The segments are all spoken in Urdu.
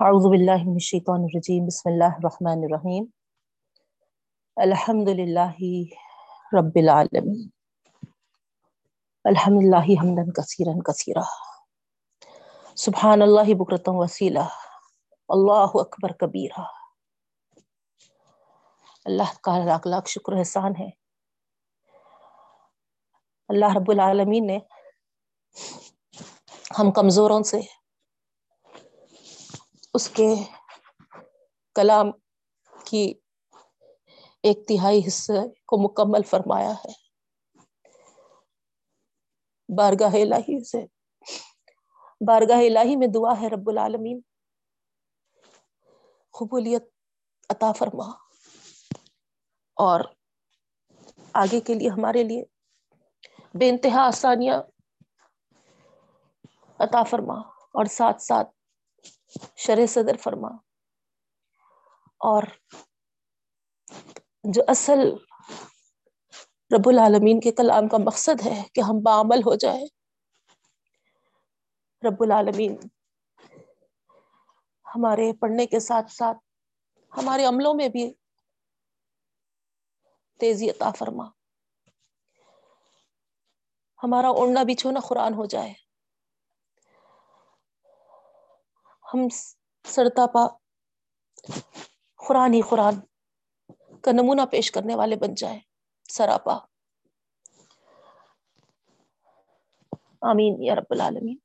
اعوذ باللہ من الشیطان الرجیم، بسم اللہ الرحمن الرحیم. الحمد للہ رب العالمین. الحمد للہ حمدا کثیرا کثیرا. سبحان اللہ بکرتا وسیلہ. اللہ اکبر کبیرہ. اللہ کا لاکھ لاکھ شکر احسان ہے. اللہ رب العالمین نے ہم کمزوروں سے اس کے کلام کی ایک تہائی حصے کو مکمل فرمایا ہے۔ بارگاہ الہی سے۔ بارگاہ الہی میں دعا ہے رب العالمین۔ قبولیت عطا فرما۔ اور آگے کے لیے ہمارے لیے بے انتہا آسانیاں عطا فرما۔ اور ساتھ ساتھ شرح صدر فرما اور جو اصل رب العالمین کے کلام کا مقصد ہے کہ ہم بعمل ہو جائے رب العالمین، ہمارے پڑھنے کے ساتھ ساتھ ہمارے عملوں میں بھی تیزی عطا فرما۔ ہمارا اڑنا بچھونا قرآن ہو جائے۔ ہم سرتا پا قرآن ہی قرآن کا نمونہ پیش کرنے والے بن جائیں سراپا۔ آمین یا رب العالمین۔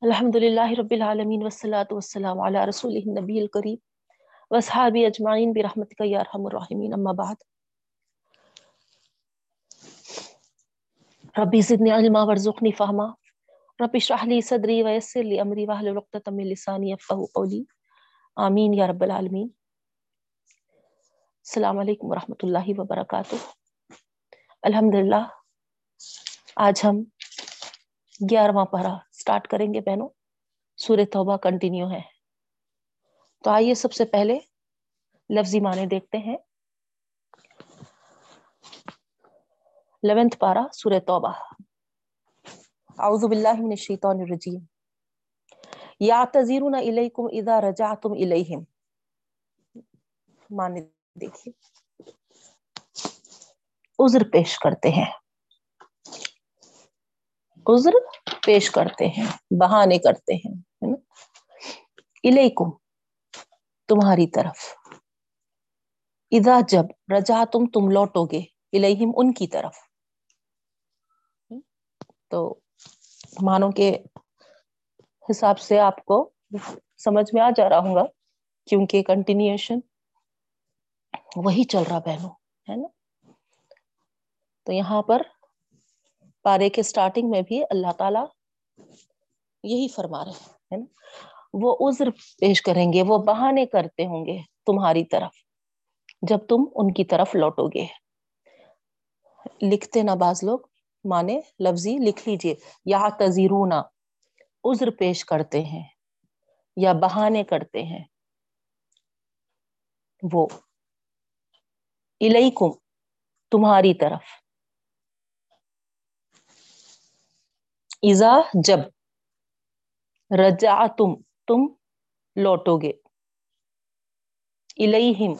الحمد للہ رب العالمین والصلاة والسلام علی رسول النبی الکریم واصحابی اجمعین برحمتک یا ارحم الراحمین۔ اما بعد۔ ربی زدنی علما، ورزقنی فہما۔ رب اشرح لی صدری ویسر لی امری واحلل عقدۃ من لسانی یفقهوا قولی آمین یا رب العالمین السلام علیکم ورحمۃ اللہ وبرکاتہ الحمدللہ، آج ہم گیارہواں پارہ سٹارٹ کریں گے بہنوں. سورہ توبہ کنٹینیو ہے. تو آئیے سب سے پہلے لفظی معنی دیکھتے ہیں. لیونتھ پارہ، سورہ توبہ. اعوذ باللہ من الشیطان الرجیم. یعتذرون الیکم اذا رجعتم الیہم. معنی دیکھیے. عذر پیش کرتے ہیں. عذر پیش کرتے ہیں، بہانے کرتے ہیں الیکم، تمہاری طرف. اذا جب رجا تم تم لوٹو گے، الیہم ان کی طرف. تو مانو کے حساب سے آپ کو سمجھ میں آ جا رہا ہوں گا کیونکہ کنٹینیوشن وہی چل رہا بہنوں، ہے نا؟ تو یہاں پر پارے کے سٹارٹنگ میں بھی اللہ تعالی یہی فرما رہے ہیں نا؟ وہ عذر پیش کریں گے، وہ بہانے کرتے ہوں گے تمہاری طرف جب تم ان کی طرف لوٹو گے۔ لکھتے نا بعض لوگ مانے لفظی لکھ لیجیے۔ یا تزیرونا عذر پیش کرتے ہیں یا بہانے کرتے ہیں۔ وہ، الیکم، تمہاری طرف۔ ایزا جب رجا تم تم لوٹو گے الیہم،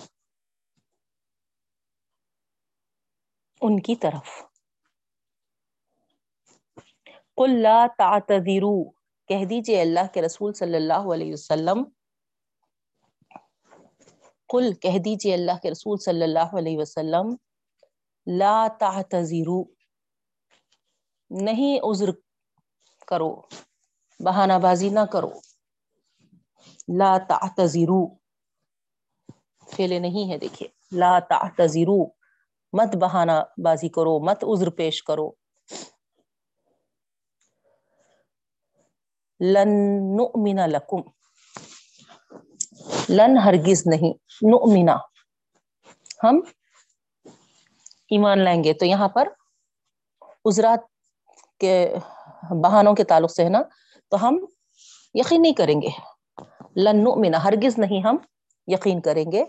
ان کی طرف۔ قل لا تعتذروا، کہہ دیجیے اللہ کے رسول صلی اللہ علیہ وسلم۔ قل، کہہ دیجیے اللہ کے رسول صلی اللہ علیہ وسلم۔ لا تعتذروا، نہیں عذر کرو، بہانہ بازی نہ کرو۔ لا تعتذروا، پھیلے نہیں ہے دیکھیے۔ لا تعتذروا، مت بہانہ بازی کرو، مت عذر پیش کرو۔ لن نؤمن لکم۔ لن ہرگز نہیں نؤمنا ہم ایمان لائیں گے۔ تو یہاں پر عذرات کے بہانوں کے تعلق سے ہے نا، تو ہم یقین نہیں کریں گے۔ لن نؤمنا ہرگز نہیں ہم یقین کریں گے۔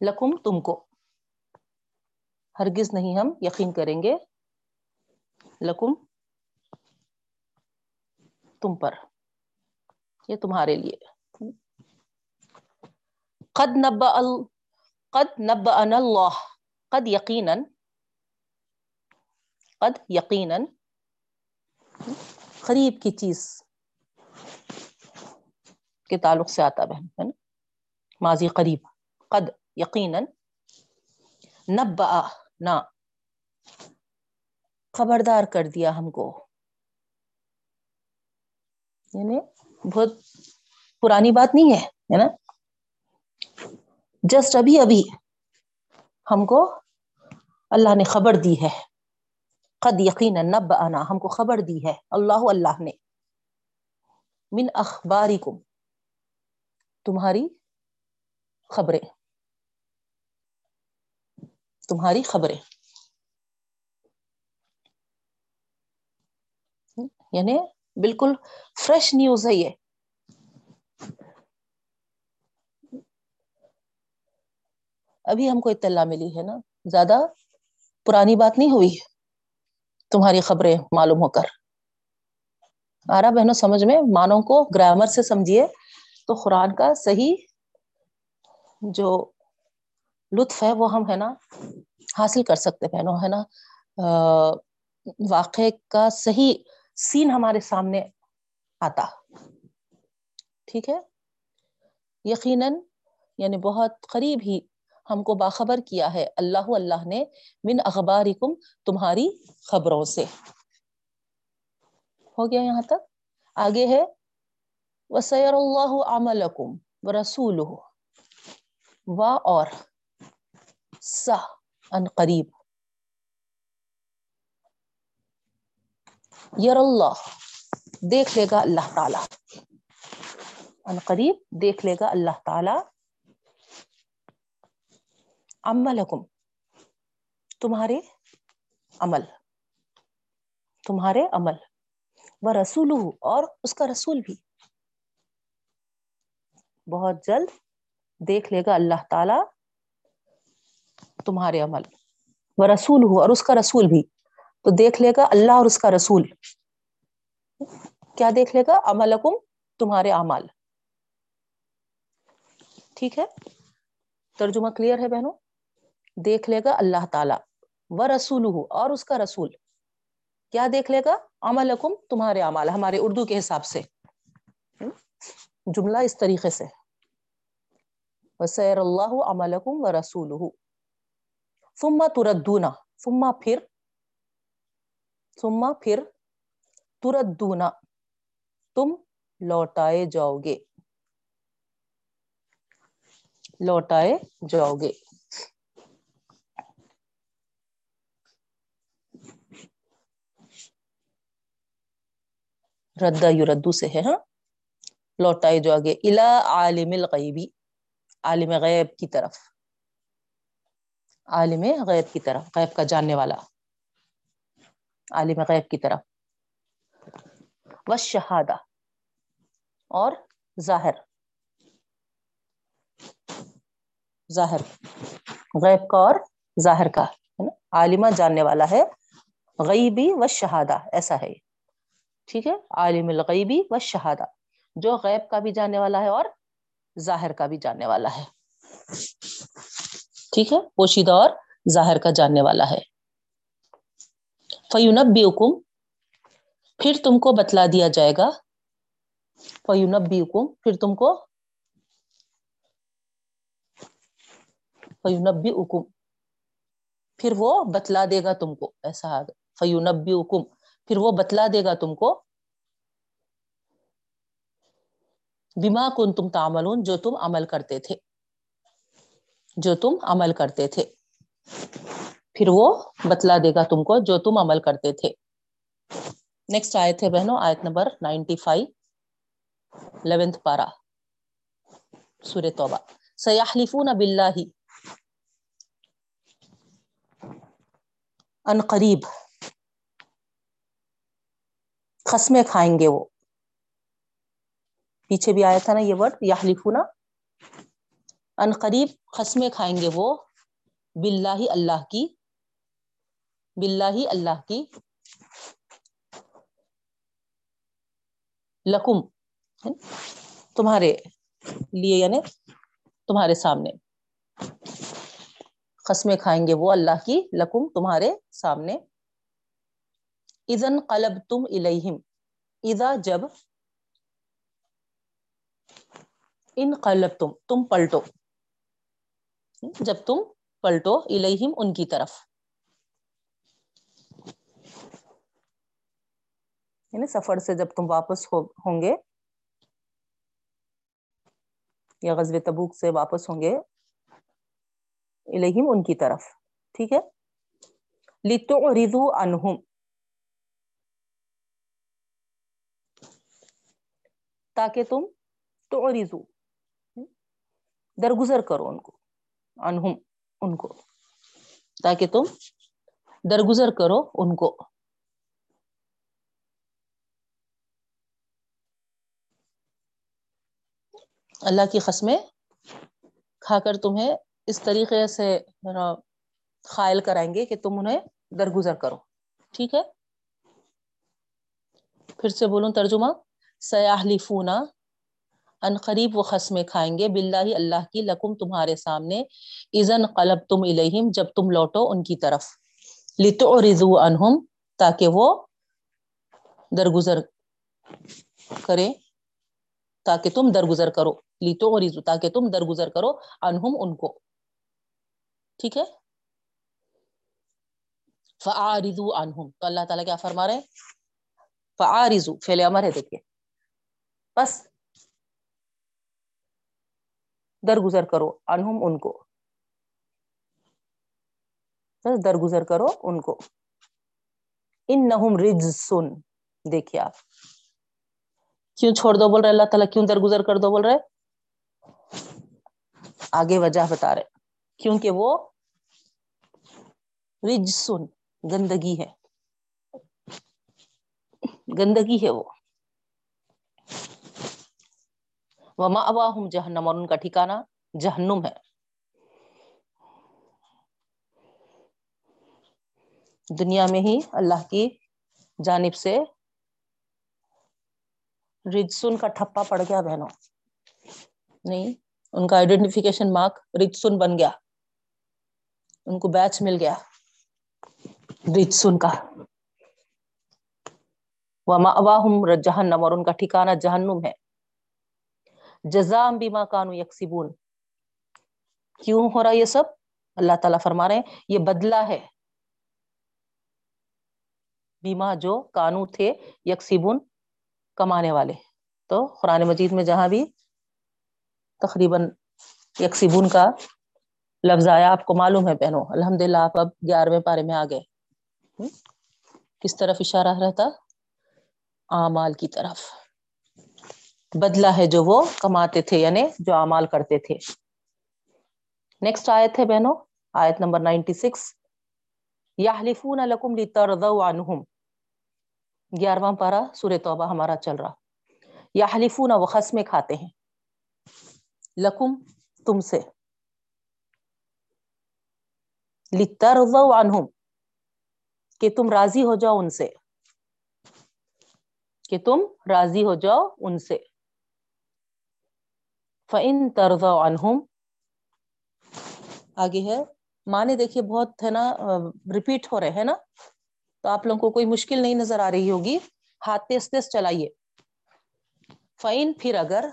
لکم تم کو۔ ہرگز نہیں ہم یقین کریں گے۔ لکم، تم پر۔ یہ تمہارے لیے۔ قد نب قد نب ان اللہ۔ قد یقیناً۔ قد یقیناً۔ قریب کی چیز کے تعلق سے آتا بہن، ہے نا؟ ماضی قریب۔ قد یقیناً۔ نب نہ خبردار کر دیا ہم کو۔ یعنی بہت پرانی بات نہیں ہے نا؟ جسٹ ابھی ابھی ہم کو اللہ نے خبر دی ہے۔ قد یقین نب آنا ہم کو خبر دی ہے۔ اللہ اللہ نے۔ من اخبارکم، تمہاری خبریں۔ تمہاری خبریں۔ یعنی بالکل فریش نیوز ہے یہ۔ ابھی ہم کو اطلاع ملی ہے نا، زیادہ پرانی بات نہیں ہوئی تمہاری خبریں معلوم ہو کر۔ آ رہا بہنوں، سمجھ میں؟ مانو کو گرامر سے سمجھیے تو قرآن کا صحیح جو لطف ہے، وہ ہم ہے نا حاصل کر سکتے بہنوں ہے نا واقع کا صحیح سین ہمارے سامنے آتا۔ ٹھیک ہے؟ یقیناً یعنی بہت قریب ہی ہم کو باخبر کیا ہے، اللہ اللہ نے من اخبارکم تمہاری خبروں سے۔ ہو گیا یہاں تک؟ آگے ہے وسیر اللہ عملکم ورسولہ و اور۔ سا ان قریب. یر اللہ، دیکھ لے گا اللہ تعالی. ان قریب، دیکھ لے گا اللہ تعالی. عملکم، تمہارے عمل تمہارے عمل. وہ رسول اور اس کا رسول بھی. بہت جلد دیکھ لے گا اللہ تعالی. تمہارے عمل۔ وہ رسول ہو اور اس کا رسول بھی۔ تو دیکھ لے گا اللہ اور اس کا رسول۔ کیا دیکھ لے گا؟ عملکم تمہارے اعمال۔ ٹھیک ہے؟ ترجمہ کلیئر ہے بہنوں؟ دیکھ لے گا اللہ تعالی۔ و رسول اور اس کا رسول۔ کیا دیکھ لے گا؟ عملکم تمہارے اعمال۔ ہمارے اردو کے حساب سے۔ جملہ اس طریقے سے۔ وسیر اللہ عملکم و رسول ثم تردون، ثم پھر ثم پھر تردون، تم لوٹائے جاؤ گے لوٹائے جاؤ گے ردا یو ردو سے ہے ہاں؟ لوٹائے جو آگے الا عالم الغیبی عالم غیب کی طرف۔ عالم غیب کی طرف، غیب کا جاننے والا۔ عالم غیب کی طرف۔ والشہادہ۔ اور ظاہر۔ ظاہر۔ غیب کا اور ظاہر کا، ہے نا؟ عالمہ جاننے والا ہے۔ غیبی و شہادہ ایسا ہے ٹھیک ہے؟ عالم الغیبی و شہادہ جو غیب کا بھی جاننے والا ہے اور ظاہر کا بھی جاننے والا ہے۔ ٹھیک ہے؟ پوشیدہ اور ظاہر کا جاننے والا ہے۔ فیونب حکم پھر تم کو بتلا دیا جائے گا۔ فیونب حکم پھر تم کو فیونبی حکم پھر وہ بتلا دے گا تم کو۔ ایسا فیونبی حکم پھر وہ بتلا دے گا تم کو۔ بیما کن تم تعملون، جو تم عمل کرتے تھے۔ جو تم عمل کرتے تھے۔ پھر وہ بتلا دے گا تم کو جو تم عمل کرتے تھے۔ نیکسٹ آئے تھے بہنوں، آیت نمبر نائنٹی فائیو، الیونتھ پارا سور توبہ۔ سیاحلفون باللہ ان قریب۔ قسمیں کھائیں گے وہ۔ پیچھے بھی آیا تھا نا یہ ورڈ یا قریب قسمیں کھائیں گے وہ باللہ اللہ کی بلّہ اللہ کی لکم تمہارے لیے یعنی تمہارے سامنے۔ قسمیں کھائیں گے وہ اللہ کی، لکم تمہارے سامنے۔ ازن قلب تم الہم اذا جب ان قلب تم تم پلٹو۔ جب تم پلٹو الہم ان کی طرف۔ یعنی سفر سے جب تم واپس ہوں گے یا غزب تبوک سے واپس ہوں گے الہم ان کی طرف، ٹھیک ہے؟ لتو ریزو انہم تاکہ تم تو ریزو درگزر کرو ان کو۔ انہم ان کو۔ تاکہ تم درگزر کرو ان کو۔ اللہ کی قسمیں کھا کر تمہیں اس طریقے سے یعنی خائل کرائیں گے کہ تم انہیں درگزر کرو۔ ٹھیک ہے؟ پھر سے بولوں ترجمہ۔ سیاحلیفونا ان قریب وہ خسمیں کھائیں گے۔ بلّہ اللہ کی لکم تمہارے سامنے۔ ازن قلب تم الہم جب تم لوٹو ان کی طرف۔ لتو رضو انہم تاکہ وہ درگزر کرے تاکہ تم درگزر کرو۔ لیتو اور رضو تاکہ تم درگزر کرو انہم ان کو۔ ٹھیک ہے؟ فعارضو عنہم۔ تو اللہ تعالیٰ کیا فرما رہے ہیں؟ فعارضو، فعل امر ہے، دیکھیے۔ بس درگزر کرو عنہم ان کو۔ بس درگزر کرو ان کو۔ انہم رجسن، دیکھیے آپ۔ کیوں چھوڑ دو بول رہے اللہ تعالیٰ کیوں درگزر کر دو بول رہے آگے وجہ بتا رہے کیونکہ وہ رجسن، گندگی ہے۔ گندگی ہے وہ۔ وما اباہم جہنم اور ان کا ٹھکانہ جہنم ہے۔ دنیا میں ہی اللہ کی جانب سے رجسن کا ٹھپا پڑ گیا بہنوں۔ نہیں، ان کا آئیڈینٹیفیکیشن مارک رجسن بن گیا۔ ان کو بیچ مل گیا۔ رجسن کا۔ وما اباہم جہنم اور ان کا ٹھکانہ جہنم ہے۔ جزام بیما کانو یکسبون۔ کیوں ہو رہا یہ سب؟ اللہ تعالیٰ فرما رہے ہیں، یہ بدلہ ہے۔ بیما جو کانو تھے یکسبون کمانے والے۔ تو قرآن مجید میں جہاں بھی تقریباً یکسبون کا لفظ آیا، آپ کو معلوم ہے پہنو الحمد للہ آپ اب گیارہویں پارے میں آ گئے۔ کس طرف اشارہ رہتا؟ اعمال کی طرف۔ بدلا ہے جو وہ کماتے تھے یعنی جو اعمال کرتے تھے۔ نیکسٹ آیت ہے بہنوں، آیت نمبر نائنٹی سکس۔ یحلفون لکم لترضوا عنہم۔ گیارہواں پارا سورہ توبہ ہمارا چل رہا۔ یحلفون وہ خسمیں کھاتے ہیں۔ لکم تم سے۔ لترضوا عنہم۔ کہ تم راضی ہو جاؤ ان سے۔ کہ تم راضی ہو جاؤ ان سے۔ فَإِن تَرْضَوْا عَنْهُمْ۔ آگے ہے۔ معنی دیکھیے بہت ہے نا ریپیٹ ہو رہے ہیں نا۔ تو آپ لوگوں کو کوئی مشکل نہیں نظر آ رہی ہوگی۔ ہاتھ تیز تیز چلائیے۔ فَإِن پھر اگر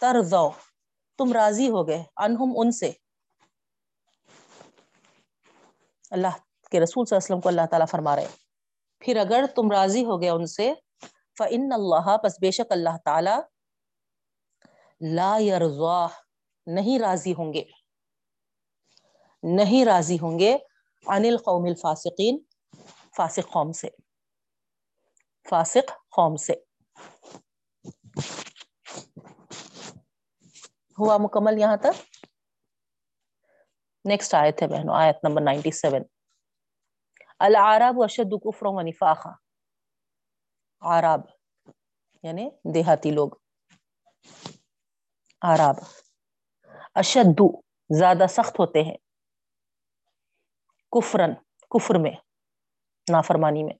ترضو تم راضی ہو گئے انہم ان سے۔ اللہ کے رسول صلی اللہ علیہ وسلم کو اللہ تعالیٰ فرما رہے پھر اگر تم راضی ہو گئے ان سے، فَإِنَّ اللَّهَ، پس بے شک اللہ تعالی لا يرضا نہیں راضی ہوں گے۔ نہیں راضی ہوں گے عن القوم الفاسقین، فاسق قوم سے۔ فاسق قوم سے۔ ہوا مکمل یہاں تک؟ نیکسٹ آیت ہے بہنوں، آیت نمبر نائنٹی سیون۔ العرب اشد کفر و نفاقا۔ عرب یعنی دیہاتی لوگ۔ عرب اشد زیادہ سخت ہوتے ہیں۔ کفرن کفر میں، نافرمانی میں۔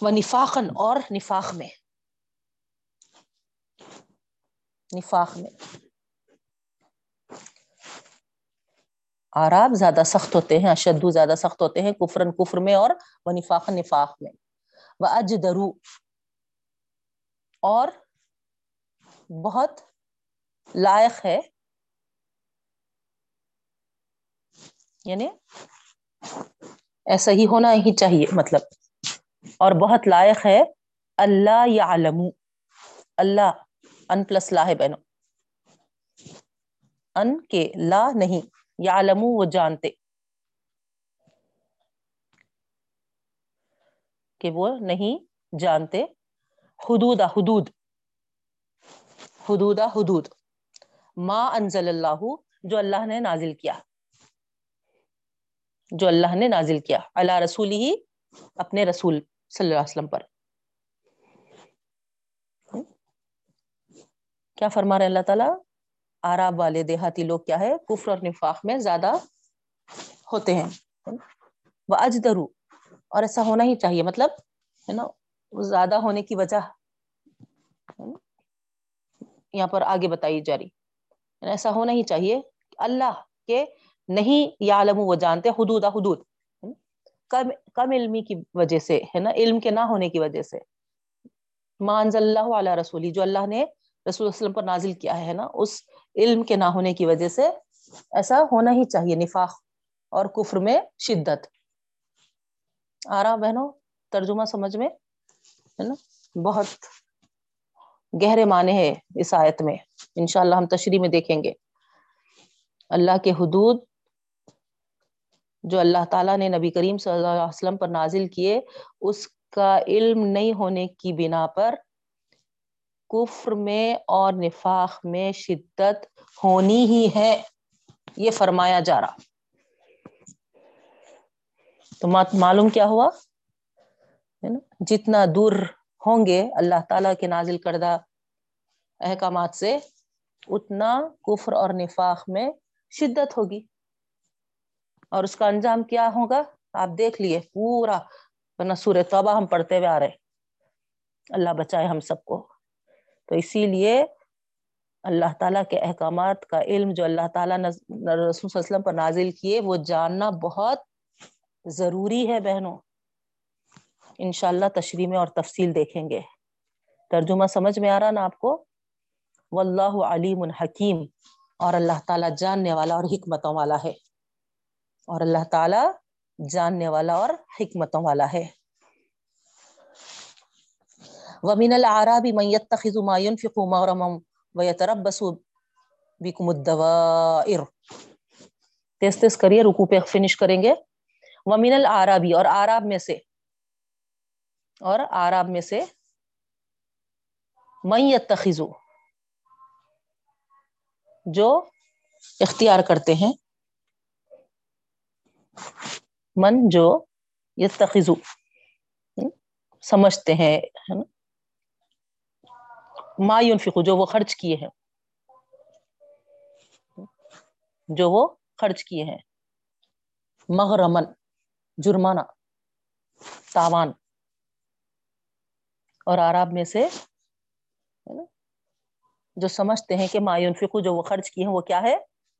وہ نفاقن اور نفاق میں۔ نفاق میں۔ آراب زیادہ سخت ہوتے ہیں اشدو زیادہ سخت ہوتے ہیں کفرن کفر میں اور وہ نفاق نفاق میں۔ وہ اج درو اور بہت لائق ہے۔ یعنی ایسا ہی ہونا ہی چاہیے مطلب۔ اور بہت لائق ہے۔ اللہ یا علم اللہ، ان پلس لا ہے بہنوں۔ ان کے لا نہیں یا علم وہ جانتے۔ کہ وہ نہیں جانتے۔ حدود حدود۔ حدود حدود۔ ما انزل اللہ، جو اللہ نے نازل کیا۔ جو اللہ نے نازل کیا۔ اللہ رسول ہی اپنے رسول صلی اللہ علیہ وسلم پر۔ کیا فرما رہے اللہ تعالیٰ؟ آراب والے دیہاتی لوگ کیا ہے؟ کفر اور نفاق میں زیادہ ہوتے ہیں۔ وہ اجدرو، اور ایسا ہونا ہی چاہیے۔ مطلب ہے نا زیادہ ہونے کی وجہ۔ یہاں پر آگے بتائی جا رہی۔ یعنی ایسا ہونا ہی چاہیے اللہ کے نہیں یا علم وہ جانتے حدود حدود۔ کم کم علمی کی وجہ سے، ہے نا؟ علم کے نہ ہونے کی وجہ سے۔ مانز اللہ علیہ رسولی، جو اللہ نے رسول وسلم پر نازل کیا ہے نا؟ اس علم کے نہ ہونے کی وجہ سے ایسا ہونا ہی چاہیے، نفاق اور کفر میں شدت۔ آ رہا بہنوں، ترجمہ سمجھ میں؟ ہے نا؟ بہت گہرے معنی ہے اس آیت میں۔ انشاءاللہ ہم تشریح میں دیکھیں گے۔ اللہ کے حدود جو اللہ تعالیٰ نے نبی کریم صلی اللہ علیہ وسلم پر نازل کیے، اس کا علم نہیں ہونے کی بنا پر کفر میں اور نفاق میں شدت ہونی ہی ہے، یہ فرمایا جا رہا۔ تو معلوم کیا ہوا؟ جتنا دور ہوں گے اللہ تعالی کے نازل کردہ احکامات سے، اتنا کفر اور نفاق میں شدت ہوگی۔ اور اس کا انجام کیا ہوگا؟ آپ دیکھ لیے، پورا ورنہ سورہ توبہ ہم پڑھتے ہوئے آ رہے اللہ بچائے ہم سب کو۔ تو اسی لیے اللہ تعالیٰ کے احکامات کا علم جو اللہ تعالیٰ رسول صلی اللہ علیہ وسلم پر نازل کیے، وہ جاننا بہت ضروری ہے بہنوں۔ انشاءاللہ تشریح میں اور تفصیل دیکھیں گے۔ ترجمہ سمجھ میں آ رہا نا آپ کو؟ واللہ علیم الحکیم اور اللہ تعالیٰ جاننے والا اور حکمتوں والا ہے۔ اور اللہ تعالیٰ جاننے والا اور حکمتوں والا ہے۔ ومن العراب من يتخذ ما ينفق مغرما ويتربص بكم الدوائر۔ تیز تیز کریے رکو پہ فنش کریں گے۔ ومن العرابی اور آراب میں سے اور آراب میں سے من يتخذ جو اختیار کرتے ہیں، من جو یتخذو سمجھتے ہیں ما ينفقو، جو وہ خرچ کیے ہیں، جو وہ خرچ کیے ہیں مغرمن جرمانہ، تاوان اور آراب میں سے جو سمجھتے ہیں کہ ما ينفقو، جو وہ خرچ کیے ہیں، وہ کیا ہے؟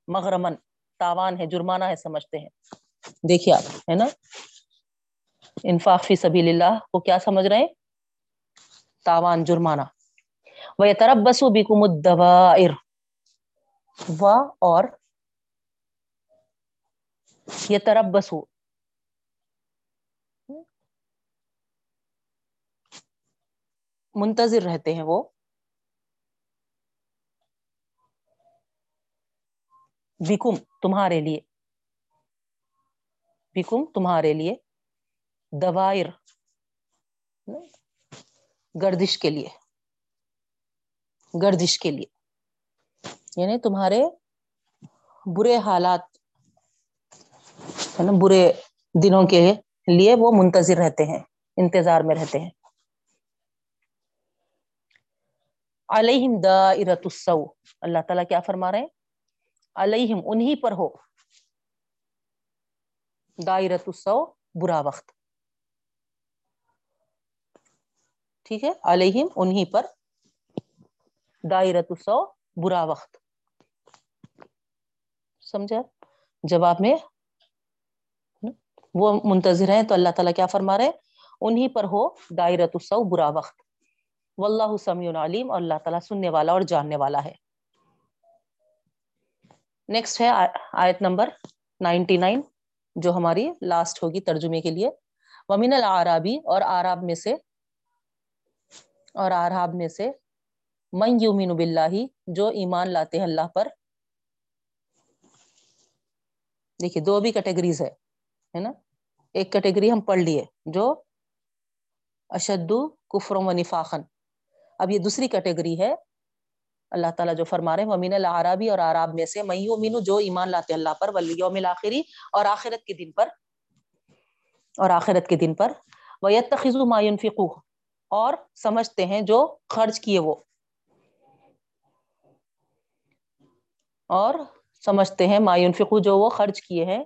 مغرمن تاوان ہے، جرمانہ ہے، سمجھتے ہیں۔ دیکھیے آپ، ہے نا؟ انفاق فی سبیل اللہ کو کیا سمجھ رہے ہیں؟ تاوان، جرمانہ۔ وہ ترب بسو بیکم الدوائر۔ و اور یہ ترب بسو منتظر رہتے ہیں وہ۔ بیکم تمہارے لیے۔ بیکم تمہارے لیے۔ دوائر۔ گردش کے لیے۔ گردش کے لیے۔ یعنی تمہارے برے حالات یعنی برے دنوں کے لیے وہ منتظر رہتے ہیں، انتظار میں رہتے ہیں۔ علیہم دائرۃ السو اللہ تعالیٰ کیا فرما رہے ہیں؟ علیہم انہی پر ہو۔ دائرۃ السو برا وقت۔ ٹھیک ہے؟ علیہم انہی پر۔ دائرت السو برا وقت۔ سمجھا؟ جواب میں وہ منتظر ہیں تو اللہ تعالیٰ کیا فرما رہے ہیں؟ انہی پر ہو۔ دائرت السو برا وقت۔ واللہ سمیع علیم اور اللہ تعالیٰ سننے والا اور جاننے والا ہے۔ نیکسٹ ہے آیت نمبر نائنٹی نائن، جو ہماری لاسٹ ہوگی ترجمے کے لیے۔ ومن العرابی اور آراب میں سے، اور آراب میں سے، من یومن باللہ، جو ایمان لاتے ہیں اللہ پر۔ دیکھیے، دو بھی کیٹیگریز ہے نا؟ ایک کیٹیگری ہم پڑھ لیے، جو اشدو کفرم و نفاقن۔ اب یہ دوسری کیٹیگری ہے۔ اللہ تعالیٰ جو فرما رہے ہیں ومین العرابی اور عراب میں سے میو مینو جو ایمان لاتے اللہ پر ولیوم الآخری اور آخرت کے دن پر۔ اور آخرت کے دن پر۔ ویتخذ ما ينفقو اور سمجھتے ہیں جو خرچ کیے وہ۔ اور سمجھتے ہیں ما ينفقو جو وہ خرچ کیے ہیں۔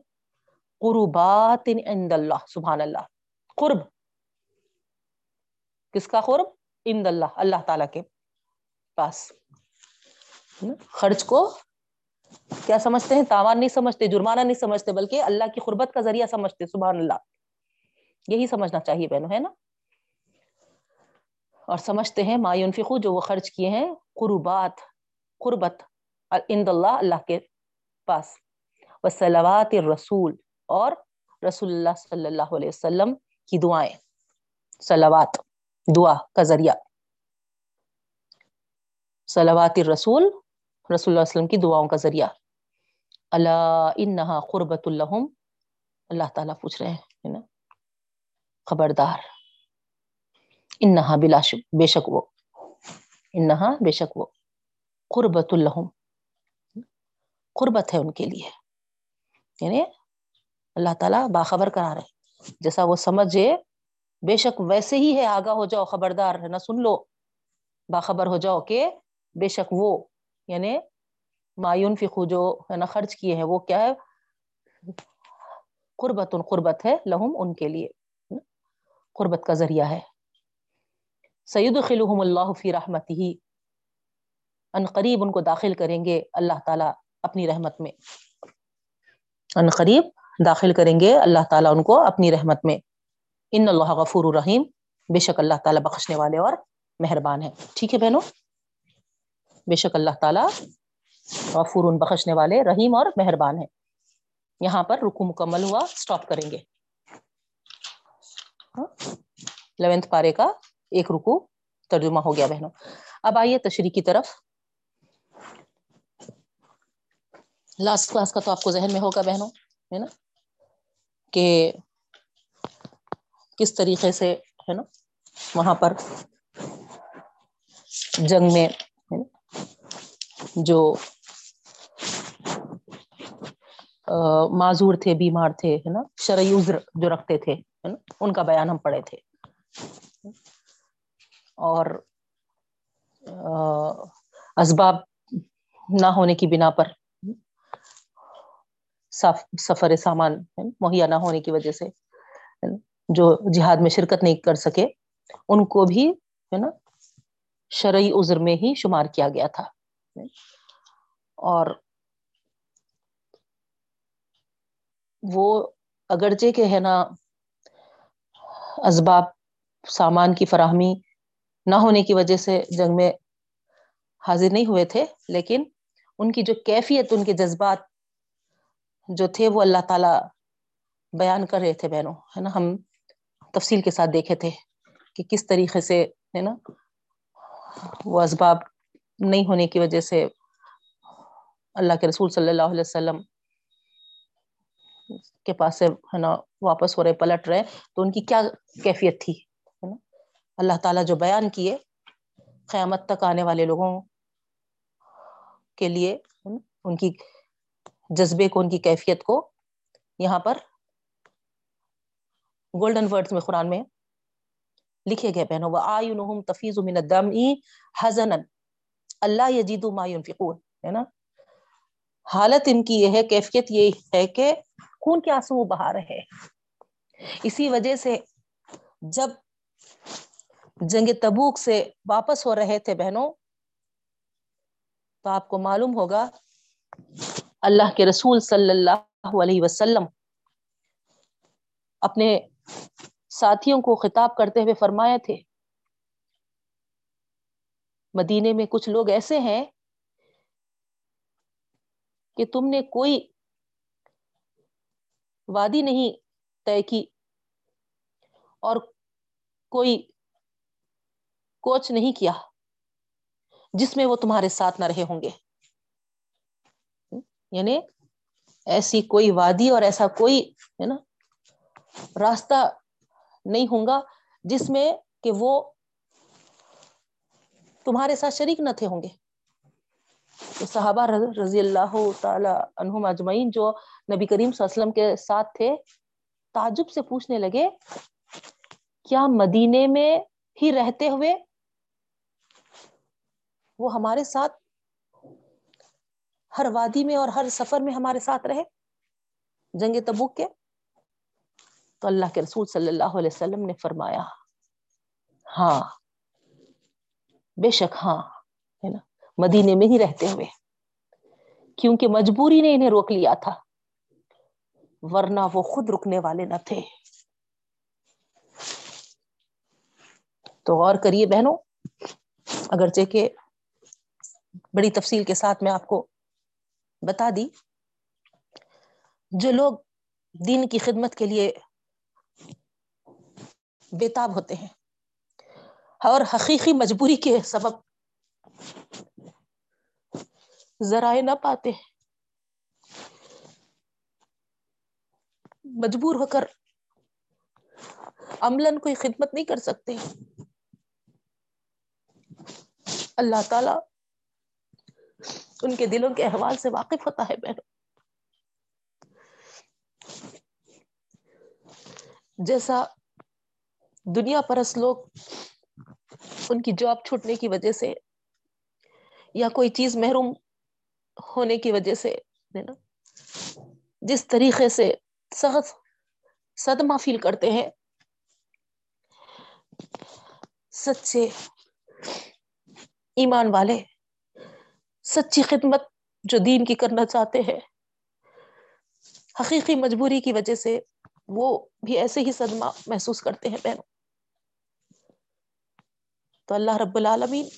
قربات عند اللہ سبحان اللہ۔ قرب۔ کس کا قرب؟ عند اللہ اللہ تعالیٰ کے پاس. خرچ کو کیا سمجھتے ہیں؟ تاوان نہیں سمجھتے، جرمانہ نہیں سمجھتے، بلکہ اللہ کی قربت کا ذریعہ سمجھتے، سبحان اللہ. یہی سمجھنا چاہیے بہنوں، ہے نا؟ اور سمجھتے ہیں ما ينفقو، جو وہ خرچ کیے ہیں، قربات، قربت، عند اللہ اللہ کے پاس. وسلوات الرسول، اور رسول اللہ صلی اللہ علیہ وسلم کی دعائیں. سلوات دعا کا ذریعہ۔ سلوات الرسول، رسول اللہ وسلم کی دعاؤں کا ذریعہ۔ اللہ انہا قربت الحم اللہ تعالیٰ پوچھ رہے ہیں نا؟ خبردار۔ انہا بلا شک، بے شک وہ۔ انہا بے شک وہ۔ قربت الحم قربت ہے ان کے لیے۔ یعنی اللہ تعالیٰ باخبر کرا رہے جیسا وہ سمجھے بے شک ویسے ہی ہے، آگاہ ہو جاؤ، خبردار ہے نا سن لو۔ باخبر ہو جاؤ کہ بے شک وہ یعنی معیون فکو جو ہے نا خرچ کیے ہیں، وہ کیا ہے؟ قربت قربت ہے لہم ان کے لیے۔ قربت کا ذریعہ ہے۔ سید خلحم اللہ فی رحمت ہی ان قریب ان کو داخل کریں گے اللہ تعالیٰ اپنی رحمت میں۔ ان قریب داخل کریں گے اللہ تعالیٰ ان کو اپنی رحمت میں۔ ان اللہ غفور الرحیم۔ بے شک اللہ تعالیٰ بخشنے والے اور مہربان ہے ٹھیک ہے بہنوں؟ بے شک اللہ تعالیٰ غفور بخشنے والے، رحیم اور مہربان ہے یہاں پر رکو مکمل ہوا سٹاپ کریں گے۔ ہاں؟ لیونتھ پارے کا ایک رکو ترجمہ ہو گیا بہنوں۔ اب آئیے تشریح کی طرف۔ لاسٹ کلاس کا تو آپ کو ذہن میں ہوگا بہنوں، ہے نا؟ کہ کس طریقے سے ہے نا وہاں پر جنگ میں جو معذور تھے، بیمار تھے، ہے نا، شرعی عذر جو رکھتے تھے ان کا بیان ہم پڑھے تھے۔ اور اسباب نہ ہونے کی بنا پر سفر سامان مہیا نہ ہونے کی وجہ سے جو جہاد میں شرکت نہیں کر سکے، ان کو بھی، ہے نا، شرعی عذر میں ہی شمار کیا گیا تھا۔ اور وہ اگرچہ کہ، ہے نا، اسباب سامان کی فراہمی نہ ہونے کی وجہ سے جنگ میں حاضر نہیں ہوئے تھے، لیکن ان کی جو کیفیت، ان کے جذبات جو تھے، وہ اللہ تعالی بیان کر رہے تھے بہنوں، ہے نا۔ ہم تفصیل کے ساتھ دیکھے تھے کہ کس طریقے سے ہے نا وہ اسباب نہیں ہونے کی وجہ سے اللہ کے رسول صلی اللہ علیہ وسلم کے پاس سے ہے نا واپس ہو رہے، پلٹ رہے، تو ان کی کیا کیفیت تھی؟ ہے نا؟ اللہ تعالیٰ جو بیان کیے، قیامت تک آنے والے لوگوں کے لیے ان کی جذبے کو، ان کی کیفیت کو یہاں پر گولڈن ورڈز میں قرآن میں لکھے گئے بہنوں وہ تفیظ من الدم حزنا۔ اللہ یجید ما ينفقون، ہے نا؟ حالت ان کی یہ ہے، کیفیت یہ ہے کہ خون کے آنسو بہا رہے اسی وجہ سے جب جنگ تبوک سے واپس ہو رہے تھے بہنوں، تو آپ کو معلوم ہوگا، اللہ کے رسول صلی اللہ علیہ وسلم اپنے ساتھیوں کو خطاب کرتے ہوئے فرمایا تھے، مدینے میں کچھ لوگ ایسے ہیں کہ تم نے کوئی وادی نہیں طے کی اور کوئی کوچ نہیں کیا جس میں وہ تمہارے ساتھ نہ رہے ہوں گے۔ یعنی ایسی کوئی وادی اور ایسا کوئی، ہے نا راستہ نہیں ہوں گا جس میں کہ وہ تمہارے ساتھ شریک نہ تھے ہوں گے۔ تو صحابہ رضی اللہ تعالی عنہم اجمعین جو نبی کریم صلی اللہ علیہ وسلم کے ساتھ تھے، تعجب سے پوچھنے لگے، کیا مدینے میں ہی رہتے ہوئے وہ ہمارے ساتھ ہر وادی میں اور ہر سفر میں ہمارے ساتھ رہے؟ جنگ تبوک کے؟ تو اللہ کے رسول صلی اللہ علیہ وسلم نے فرمایا ہاں بے شک ہاں ہے نا؟ مدینے میں ہی رہتے ہوئے۔ کیونکہ مجبوری نے انہیں روک لیا تھا۔ ورنہ وہ خود رکنے والے نہ تھے۔ تو غور کریے بہنوں، اگرچہ کہ بڑی تفصیل کے ساتھ میں آپ کو بتا دی، جو لوگ دین کی خدمت کے لیے بےتاب ہوتے ہیں۔ اور حقیقی مجبوری کے سبب ذرائع نہ پاتے۔ مجبور ہو کر عمل کوئی خدمت نہیں کر سکتے۔ اللہ تعالی ان کے دلوں کے احوال سے واقف ہوتا ہے بہن جیسا دنیا پرس لوگ ان کی جاب چھوٹنے کی وجہ سے یا کوئی چیز محروم ہونے کی وجہ سے نا؟ جس طریقے سے سخت صدمہ فیل کرتے ہیں، سچے ایمان والے، سچی خدمت جو دین کی کرنا چاہتے ہیں، حقیقی مجبوری کی وجہ سے وہ بھی ایسے ہی صدمہ محسوس کرتے ہیں بہنوں۔ تو اللہ رب العالمین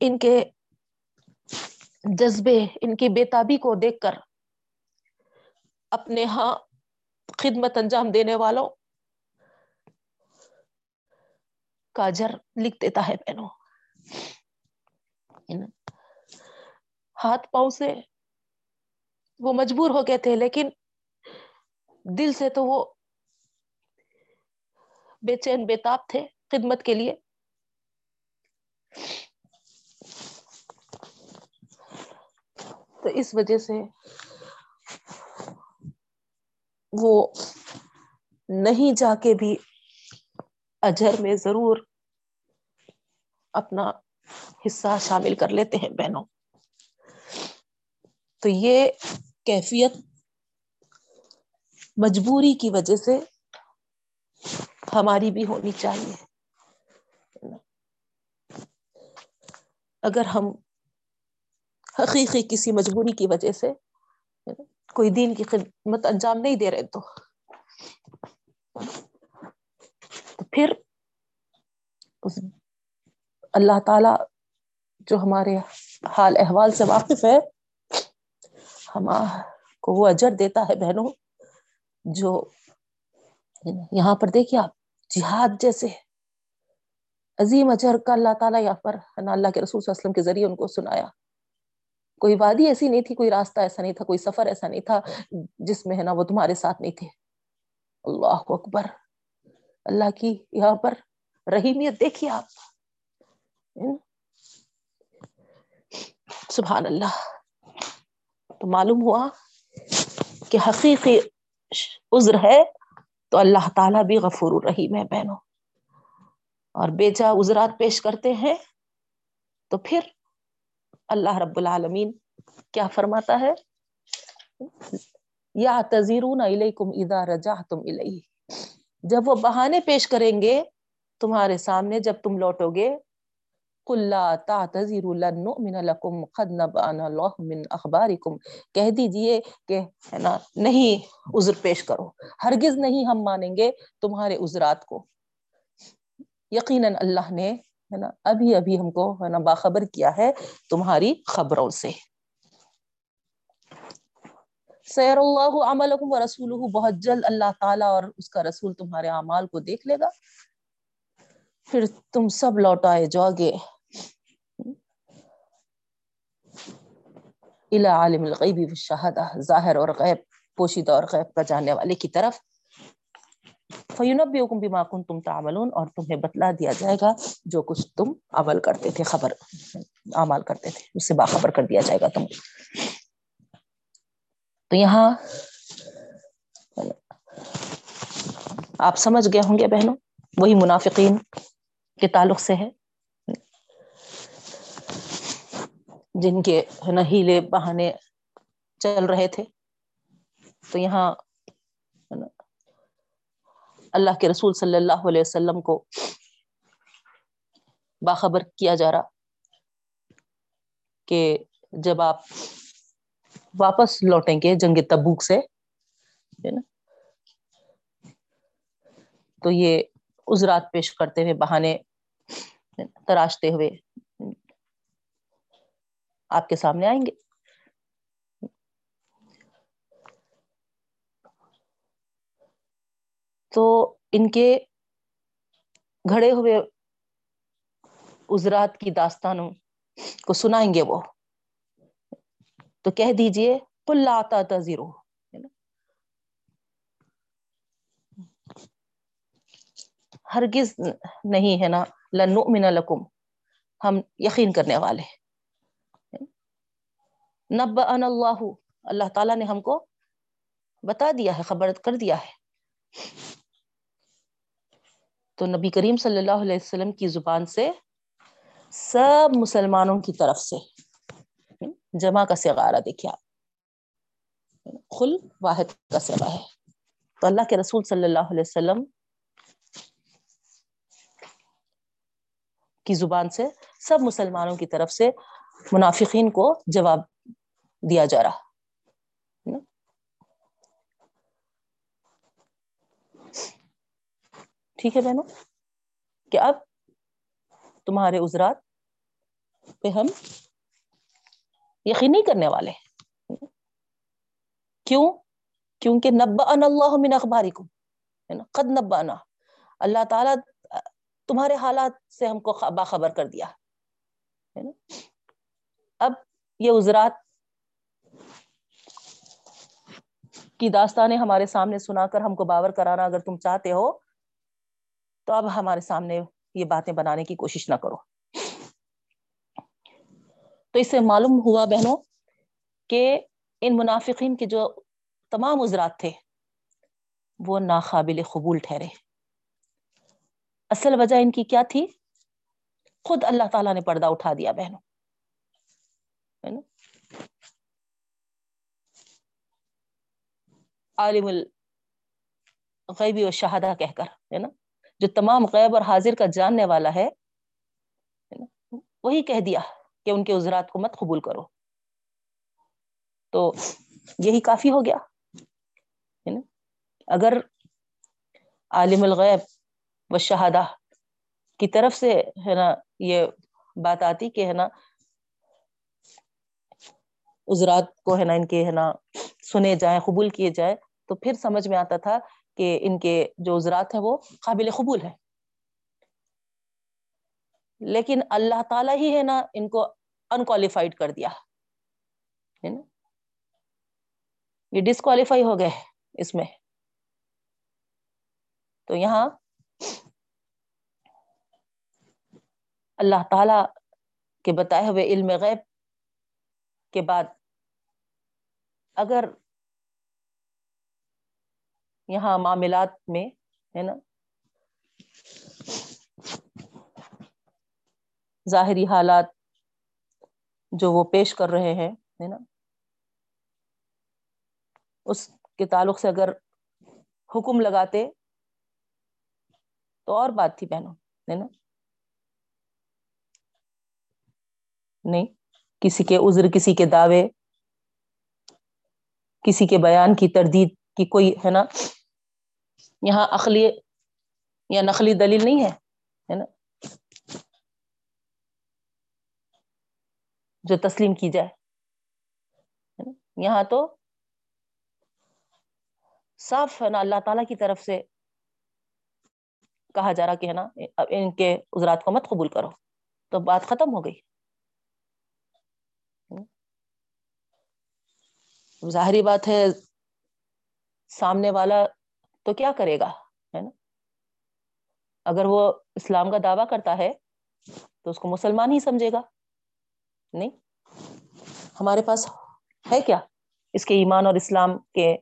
ان کے جذبے، ان کی بےتابی کو دیکھ کر اپنے ہاں خدمت انجام دینے والوں کاجر لکھ دیتا ہے بہنوں۔ ہاتھ پاؤں سے وہ مجبور ہو گئے تھے لیکن دل سے تو وہ بے چین بےتاب تھے خدمت کے لیے۔ تو اس وجہ سے وہ نہیں جا کے بھی اجہر میں ضرور اپنا حصہ شامل کر لیتے ہیں بہنوں۔ تو یہ کیفیت مجبوری کی وجہ سے ہماری بھی ہونی چاہیے۔ اگر ہم حقیقی کسی مجبوری کی وجہ سے کوئی دین کی خدمت انجام نہیں دے رہے تو تو پھر اس اللہ تعالی جو ہمارے حال احوال سے واقف ہے، ہم کو وہ اجر دیتا ہے بہنوں جو یہاں پر دیکھیے آپ۔ جہاد جیسے عظیم اجہر کا اللہ تعالیٰ یہاں پر اللہ کے رسول وسلم کے ذریعے ان کو سنایا۔ کوئی وادی ایسی نہیں تھی، کوئی راستہ ایسا نہیں تھا، کوئی سفر ایسا نہیں تھا جس میں ہے نا وہ تمہارے ساتھ نہیں تھے۔ اللہ اکبر۔ اللہ کی یہاں پر رحیمیت دیکھیے آپ۔ سبحان اللہ۔ تو معلوم ہوا کہ حقیقی عذر ہے۔ تو اللہ تعالیٰ بھی غفور الرحیم ہے بہنوں۔ اور بیجا عذرات پیش کرتے ہیں تو پھر اللہ رب العالمین کیا فرماتا ہے؟ یا تذیرون الیکم اذا رجعتم الیہ۔ جب وہ بہانے پیش کریں گے تمہارے سامنے جب تم لوٹو گے کہہ دیجیے کہ ہے نا، نہیں، عذر پیش کرو۔ ہرگز نہیں ہم مانیں گے تمہارے عذرات کو۔ یقیناً اللہ نے ہے نا، ابھی ابھی ہم کو ہے نا باخبر کیا ہے تمہاری خبروں سے۔ سیر اللہ عملکم و رسول بہت جلد اللہ تعالیٰ اور اس کا رسول تمہارے اعمال کو دیکھ لے گا۔ پھر تم سب لوٹائے جاؤ گے۔ عالم الغیب والشہادہ ظاہر اور غیب، پوشیدہ اور غیب کا جاننے والے کی طرف۔ فَيُنَبِّئُكُمْ بِمَا كُنْتُمْ تَعْمَلُونَ اور تمہیں بتلا دیا جائے گا جو کچھ تم عمل کرتے تھے، خبر عمل کرتے تھے، اس سے باخبر کر دیا جائے گا تم تو یہاں آپ سمجھ گئے ہوں گے بہنوں؟ وہی منافقین۔ کے تعلق سے ہے۔ جن کے نا ہیلے بہانے چل رہے تھے۔ تو یہاں اللہ کے رسول صلی اللہ علیہ وسلم کو باخبر کیا جا رہا کہ جب آپ واپس لوٹیں گے جنگ تبوک سے تو یہ عذرات پیش کرتے ہوئے بہانے تراشتے ہوئے آپ کے سامنے آئیں گے۔ تو ان کے گھڑے ہوئے عذرات کی داستانوں کو سنائیں گے وہ۔ تو کہہ دیجیے کل آتا تذیرو ہرگز نہیں ہے نا۔ لنؤمن لکم، ہم یقین کرنے والے نب ان اللہ اللہ تعالیٰ نے ہم کو بتا دیا ہے، خبر کر دیا ہے۔ تو نبی کریم صلی اللہ علیہ وسلم کی زبان سے، سب مسلمانوں کی طرف سے۔ جمع کا سگارہ دیکھیے آپ۔ خل واحد کا سگا ہے۔ تو اللہ کے رسول صلی اللہ علیہ وسلم کی زبان سے، سب مسلمانوں کی طرف سے منافقین کو جواب دیا جا رہا۔ ٹھیک ہے بہنوں؟ کہ اب تمہارے عذرات پہ ہم یقین نہیں کرنے والے۔ کیوں؟ کیونکہ نبا اللہ من اخبارکم یعنی قد نبانا اللہ تعالیٰ تمہارے حالات سے ہم کو باخبر کر دیا اب یہ عذرات کی داستانیں ہمارے سامنے سنا کر ہم کو باور کرانا اگر تم چاہتے ہو، تو اب ہمارے سامنے یہ باتیں بنانے کی کوشش نہ کرو۔ تو اس سے معلوم ہوا بہنوں کہ ان منافقین کے جو تمام عذرات تھے، وہ ناقابل قبول ٹھہرے۔ اصل وجہ ان کی کیا تھی؟ خود اللہ تعالیٰ نے پردہ اٹھا دیا بہنوں۔ عالم الغیبی و شہادہ کہہ کر، ہے نا؟ جو تمام غیب اور حاضر کا جاننے والا ہے وہی کہہ دیا کہ ان کے عذرات کو مت قبول کرو۔ تو یہی کافی ہو گیا اگر عالم الغیب و شہادہ کی طرف سے ہے نا یہ بات آتی کہ ہے نا عذرات کو ہے نا ان کے ہے نا سنے جائیں، قبول کیے جائے تو پھر سمجھ میں آتا تھا کہ ان کے جو عذرات ہیں وہ قابل قبول ہے لیکن اللہ تعالیٰ ہی ہے نا ان کو انکوالیفائڈ کر دیا۔ ہے نا؟ یہ ڈسکوالیفائی ہو گئے اس میں۔ تو یہاں اللہ تعالی کے بتائے ہوئے علم غیب کے بعد اگر یہاں معاملات میں، ہے نا، ظاہری حالات جو وہ پیش کر رہے ہیں، ہے نا، اس کے تعلق سے اگر حکم لگاتے تو اور بات تھی بہنوں، ہے نا؟ نہیں، کسی کے عذر، کسی کے دعوے، کسی کے بیان کی تردید کی کوئی، ہے نا؟ یہاں عقلی یا نقلی دلیل نہیں ہے نا؟ جو تسلیم کی جائے یہاں تو صاف ہے نا، اللہ تعالی کی طرف سے کہا جا رہا کہ ہے نا، ان کے عذرات کو مت قبول کرو۔ تو بات ختم ہو گئی۔ ظاہری بات ہے، سامنے والا تو کیا کرے گا؟ ہے نا؟ اگر وہ اسلام کا دعویٰ کرتا ہے تو اس کو مسلمان ہی سمجھے گا۔ نہیں؟ ہمارے پاس ہے کیا؟ اس کے ایمان اور اسلام کے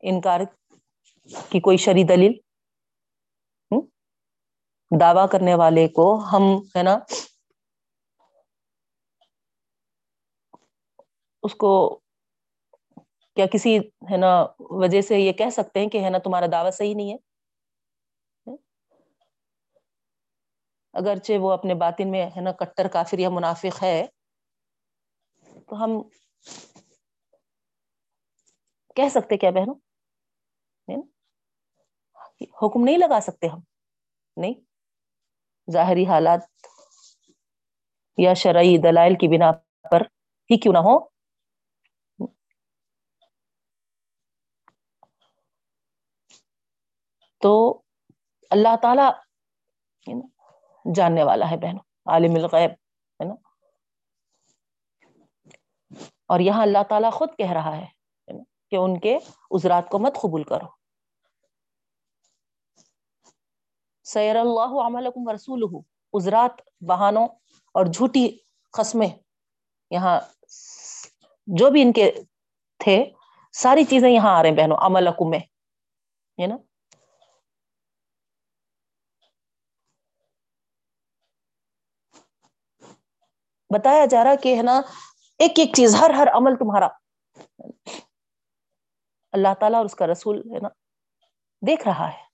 انکار کی کوئی شری دلیل؟ دعوی کرنے والے کو ہم ہے نا اس کو کیا کسی ہے نا وجہ سے یہ کہہ سکتے ہیں کہ ہے نا تمہارا دعویٰ صحیح نہیں ہے؟ اگرچہ وہ اپنے باطن میں ہے نا کٹر کافر یا منافق ہے، تو ہم کہہ سکتے کیا بہنوں؟ حکم نہیں لگا سکتے ہم، نہیں؟ ظاہری حالات یا شرعی دلائل کی بنا پر ہی کیوں نہ ہو؟ تو اللہ تعالی جاننے والا ہے بہنوں، عالم الغیب، ہے نا؟ اور یہاں اللہ تعالیٰ خود کہہ رہا ہے کہ ان کے عذرات کو مت قبول کرو۔ سیر اللہ عملکم رسول عذرات بہانوں اور جھوٹی قسمیں۔ یہاں جو بھی ان کے تھے، ساری چیزیں یہاں آ رہے ہیں بہنوں عمل میں، ہے نا؟ بتایا جا رہا کہ ہے نا، ایک ایک چیز، ہر ہر عمل تمہارا۔ اللہ تعالیٰ اور اس کا رسول ہے نا، دیکھ رہا ہے۔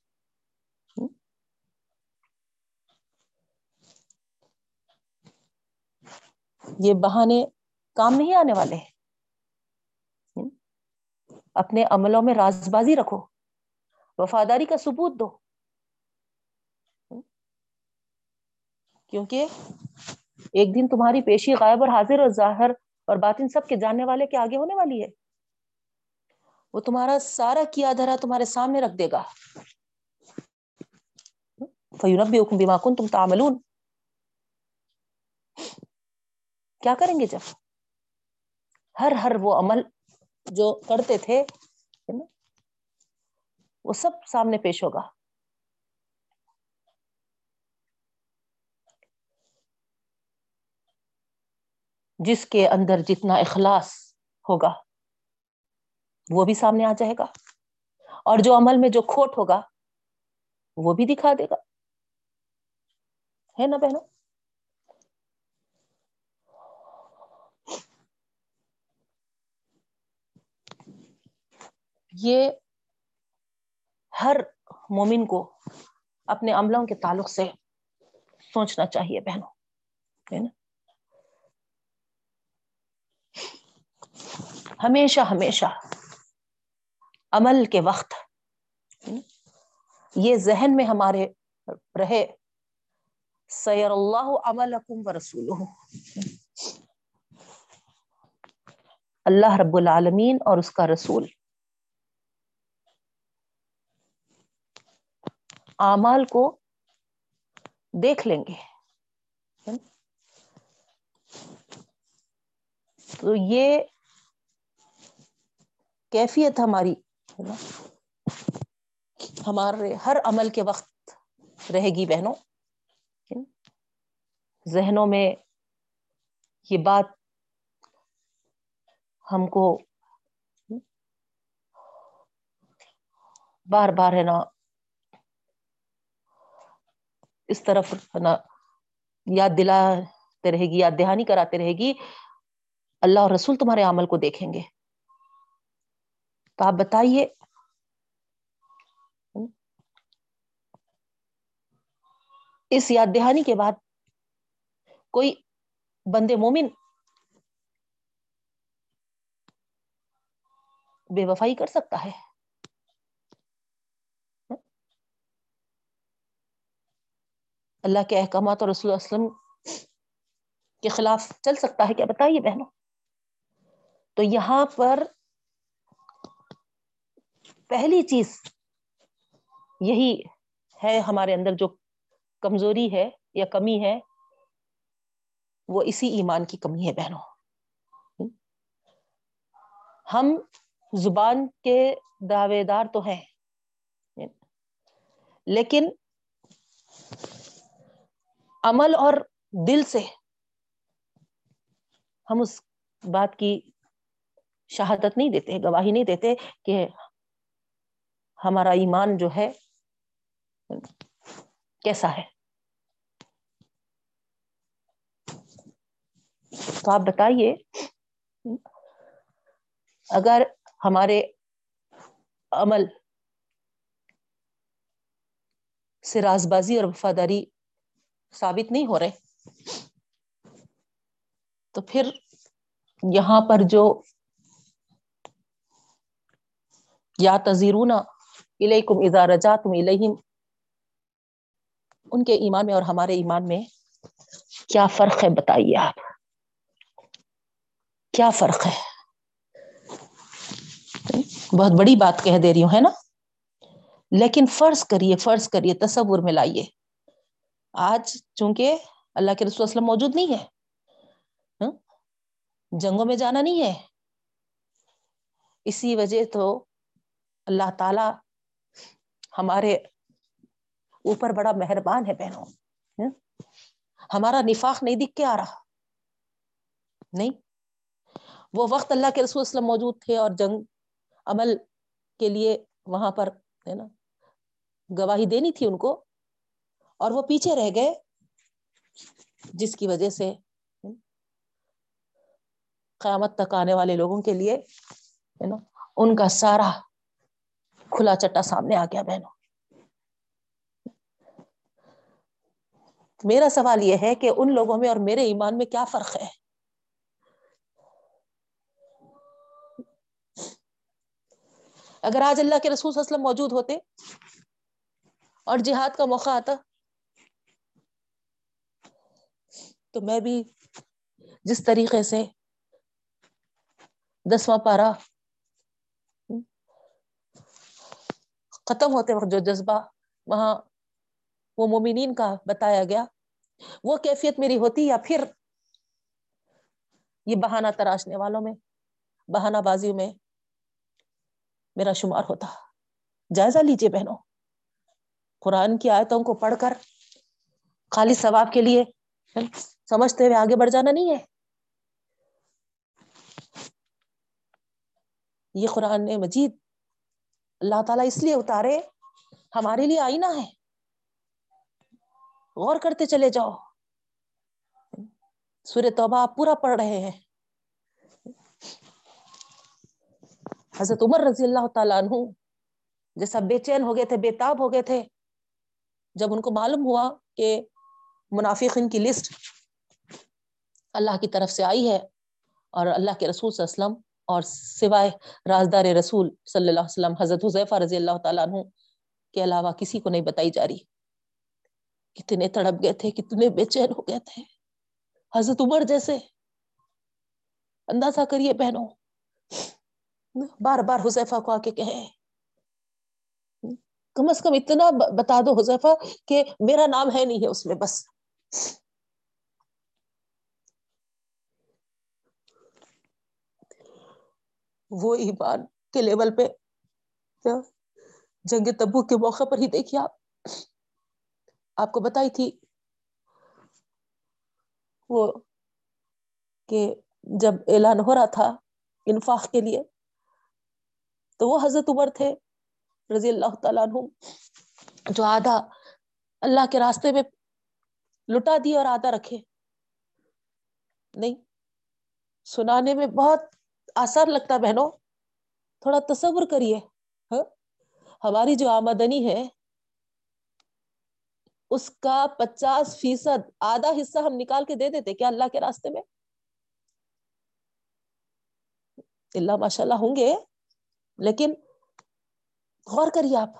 یہ بہانے کام نہیں آنے والے ہیں۔ اپنے عملوں میں راز بازی رکھو، وفاداری کا ثبوت دو۔ کیونکہ ایک دن تمہاری پیشی غائب اور حاضر اور ظاہر اور باطن سب کے جاننے والے کے آگے ہونے والی ہے۔ وہ تمہارا سارا کیا دھرا تمہارے سامنے رکھ دے گا۔ فَيُنَبِّئُكُمْ بِمَا كُنْتُمْ تَعْمَلُونَ۔ کیا کریں گے جب ہر ہر وہ عمل جو کرتے تھے وہ سب سامنے پیش ہوگا۔ جس کے اندر جتنا اخلاص ہوگا، وہ بھی سامنے آ جائے گا۔ اور جو عمل میں جو کھوٹ ہوگا، وہ بھی دکھا دے گا۔ ہے نا بہنوں؟ یہ ہر مومن کو اپنے عملوں کے تعلق سے سوچنا چاہیے بہنوں، ہے نا؟ ہمیشہ ہمیشہ عمل کے وقت یہ ذہن میں ہمارے رہے، سیر اللہ عمل و رسول اللہ رب العالمین اور اس کا رسول اعمال کو دیکھ لیں گے۔ تو یہ کیفیت ہماری ہمارے ہر عمل کے وقت رہے گی بہنوں۔ ذہنوں میں یہ بات ہم کو بار بار ہے نا۔ اس طرف یاد دلاتے رہے گی، یاد دہانی کراتے رہے گی، اللہ اور رسول تمہارے عمل کو دیکھیں گے۔ تو آپ بتائیے۔ اس یاد دہانی کے بعد کوئی بندے مومن بے وفائی کر سکتا ہے؟ اللہ کے احکامات اور رسول وسلم کے خلاف چل سکتا ہے کیا؟ بتائیے بہنوں۔ تو یہاں پر پہلی چیز یہی ہے ہمارے اندر جو کمزوری ہے یا کمی ہے، وہ اسی ایمان کی کمی ہے بہنوں۔ ہم زبان کے دعوے دار تو ہیں، لیکن عمل اور دل سے ہم اس بات کی شہادت نہیں دیتے، گواہی نہیں دیتے کہ ہمارا ایمان جو ہے کیسا ہے۔ تو آپ بتائیے، اگر ہمارے عمل سے راز بازی اور وفاداری ثابت نہیں ہو رہے۔ تو پھر یہاں پر جو یا تزیرون الیکم اذا رجعتم الیہم، ان کے ایمان میں اور ہمارے ایمان میں کیا فرق ہے بتائیے آپ؟ کیا فرق ہے؟ بہت بڑی بات کہہ دے رہی ہوں، ہے نا؟ لیکن فرض کریے فرض کریے، تصور میں لائیے۔ آج چونکہ اللہ کے رسول اسلم موجود نہیں ہے ہاں؟ جنگوں میں جانا نہیں ہے۔ اسی وجہ تو اللہ تعالی ہمارے اوپر بڑا مہربان ہے بہنوں۔ ہاں؟ ہمارا نفاق نہیں دکھ کے آ رہا۔ نہیں۔ وہ وقت اللہ کے رسول اسلم موجود تھے اور جنگ عمل کے لیے وہاں پر، ہے نا، گواہی دینی تھی ان کو۔ اور وہ پیچھے رہ گئے، جس کی وجہ سے قیامت تک آنے والے لوگوں کے لیے ان کا سارا کھلا چٹا سامنے آ گیا، بہنوں۔ میرا سوال یہ ہے کہ ان لوگوں میں اور میرے ایمان میں کیا فرق ہے؟ اگر آج اللہ کے رسول صلی اللہ علیہ وسلم موجود ہوتے اور جہاد کا موقع آتا تو میں بھی جس طریقے سے دسواں پارا ختم ہوتے وقت جو جذبہ وہاں وہ مومنین کا بتایا گیا، وہ کیفیت میری ہوتی یا پھر یہ بہانہ تراشنے والوں میں، بہانہ بازیوں میں میرا شمار ہوتا۔ جائزہ لیجیے بہنوں، قرآن کی آیتوں کو پڑھ کر خالی ثواب کے لیے۔ سمجھتے ہوئے آگے بڑھ جانا نہیں ہے؟ یہ قرآن مجید اللہ تعالیٰ اس لیے اتارے، ہمارے لیے آئینہ ہے۔ غور کرتے چلے جاؤ۔ سورہ توبہ آپ پورا پڑھ رہے ہیں۔ حضرت عمر رضی اللہ تعالیٰ عنہ جیسا بے چین ہو گئے تھے بےتاب ہو گئے تھے۔ جب ان کو معلوم ہوا کہ منافقین کی لسٹ اللہ کی طرف سے آئی ہے اور اللہ کے رسول صلی اللہ علیہ وسلم اور سوائے رازدار رسول صلی اللہ علیہ وسلم، حضرت حضیفہ رضی اللہ تعالیٰ عنہ کے علاوہ کسی کو نہیں بتائی جا رہی۔ کتنے تڑپ گئے تھے، کتنے بے چین ہو گئے تھے۔ حضرت عمر جیسے۔ اندازہ کریے بہنوں، بار بار حذیفہ کو آ کے کہیں۔ کم از کم اتنا بتا دو حذیفہ کہ میرا نام ہے نہیں ہے اس میں بس۔ وہ ایمان کے لیول پہ جنگ تبو کے موقع پر ہی دیکھیے آپ۔ آپ کو بتائی تھی وہ کہ جب اعلان ہو رہا تھا انفاق کے لیے، تو وہ حضرت عمر تھے رضی اللہ تعالیٰ عنہ، جو آدھا اللہ کے راستے میں لٹا دیا اور آدھا رکھے۔ نہیں، سنانے میں بہت آسان لگتا بہنوں۔ تھوڑا تصور کریے ہاں؟ ہماری جو آمدنی ہے، اس کا پچاس فیصد آدھا حصہ ہم نکال کے دے دیتے، کیا اللہ کے راستے میں؟ اللہ ماشاء اللہ ہوں گے، لیکن غور کریے آپ،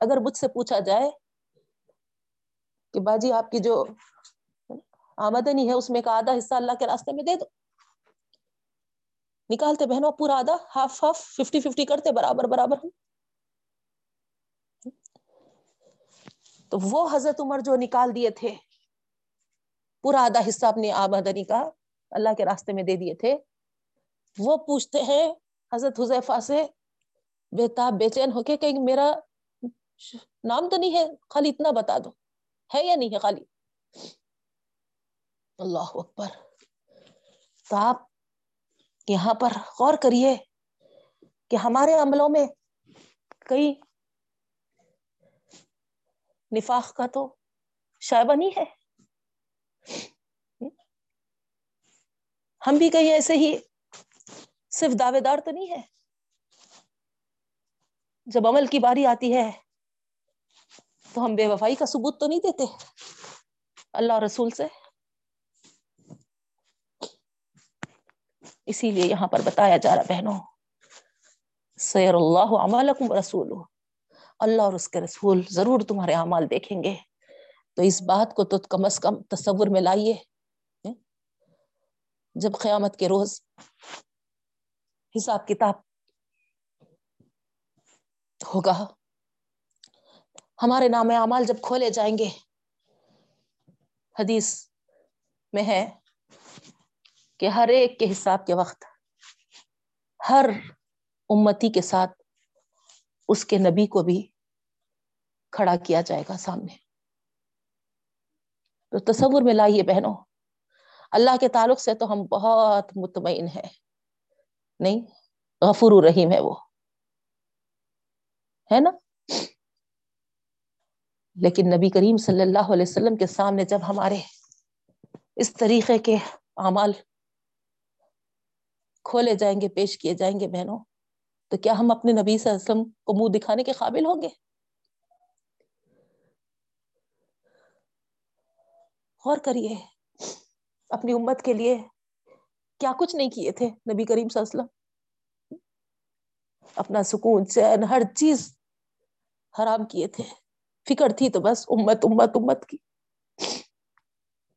اگر مجھ سے پوچھا جائے کہ باجی آپ کی جو آمدنی ہے، اس میں ایک آدھا حصہ اللہ کے راستے میں دے دو۔ نکالتے بہنوں، پورا آدھا ہاف ہاف ففٹی ففٹی کرتے، برابر برابر۔ ہم تو وہ حضرت عمر جو نکال دیے تھے، پورا آدھا حصہ اپنی آمدنی کا اللہ کے راستے میں دے دیے تھے۔ وہ پوچھتے ہیں حضرت حضیفہ سے بےتاب بے چین ہو کے کہیں میرا نام تو نہیں ہے؟ خالی اتنا بتا دو۔ ہے یا نہیں ہے خالی؟ اللہ اکبر۔ تو آپ یہاں پر غور کریے کہ ہمارے عملوں میں کئی نفاق کا تو شائبہ نہیں ہے۔ ہم بھی کہیں ایسے ہی صرف دعوے دار تو نہیں ہے۔ جب عمل کی باری آتی ہے تو ہم بے وفائی کا ثبوت تو نہیں دیتے۔ اللہ رسول سے اسی لیے یہاں پر بتایا جا رہا بہنوں، سیر اللہ عمالکم رسول اللہ اور اس کے رسول ضرور تمہارے اعمال دیکھیں گے۔ تو اس بات کو تو کم از کم تصور میں لائیے۔ جب قیامت کے روز حساب کتاب ہوگا، ہمارے نام اعمال جب کھولے جائیں گے، حدیث میں ہے کہ ہر ایک کے حساب کے وقت، ہر امتی کے ساتھ اس کے نبی کو بھی کھڑا کیا جائے گا سامنے۔ تو تصور میں لائیے بہنوں، اللہ کے تعلق سے تو ہم بہت مطمئن ہیں۔ نہیں، غفور الرحیم ہے وہ۔ ہے نا؟ لیکن نبی کریم صلی اللہ علیہ وسلم کے سامنے جب ہمارے اس طریقے کے اعمال کھولے جائیں گے، پیش کیے جائیں گے بہنوں۔ تو کیا ہم اپنے نبی صلی اللہ علیہ وسلم کو منہ دکھانے کے قابل ہوں گے؟ غور کریے، اپنی امت کے لیے کیا کچھ نہیں کیے تھے نبی کریم صلی اللہ علیہ وسلم؟ اپنا سکون، چین، ہر چیز حرام کیے تھے۔ فکر تھی تو بس امت امت امت کی۔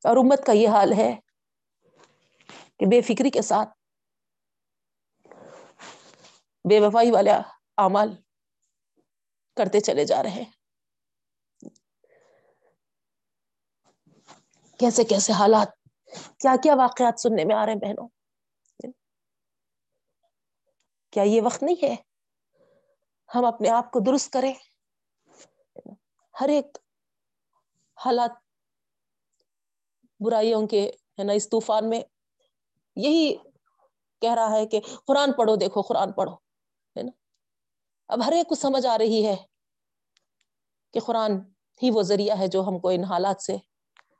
اور امت کا یہ حال ہے کہ بے فکری کے ساتھ بے وفائی والے اعمال کرتے چلے جا رہے ہیں۔ کیسے کیسے حالات، کیا کیا واقعات سننے میں آ رہے ہیں بہنوں؟ کیا یہ وقت نہیں ہے؟ ہم اپنے آپ کو درست کریں۔ ہر ایک حالات برائیوں کے، ہے نا، اس طوفان میں یہی کہہ رہا ہے کہ قرآن پڑھو، دیکھو قرآن پڑھو۔ اب ہر ایک کو سمجھ آ رہی ہے کہ قرآن ہی وہ ذریعہ ہے جو ہم کو ان حالات سے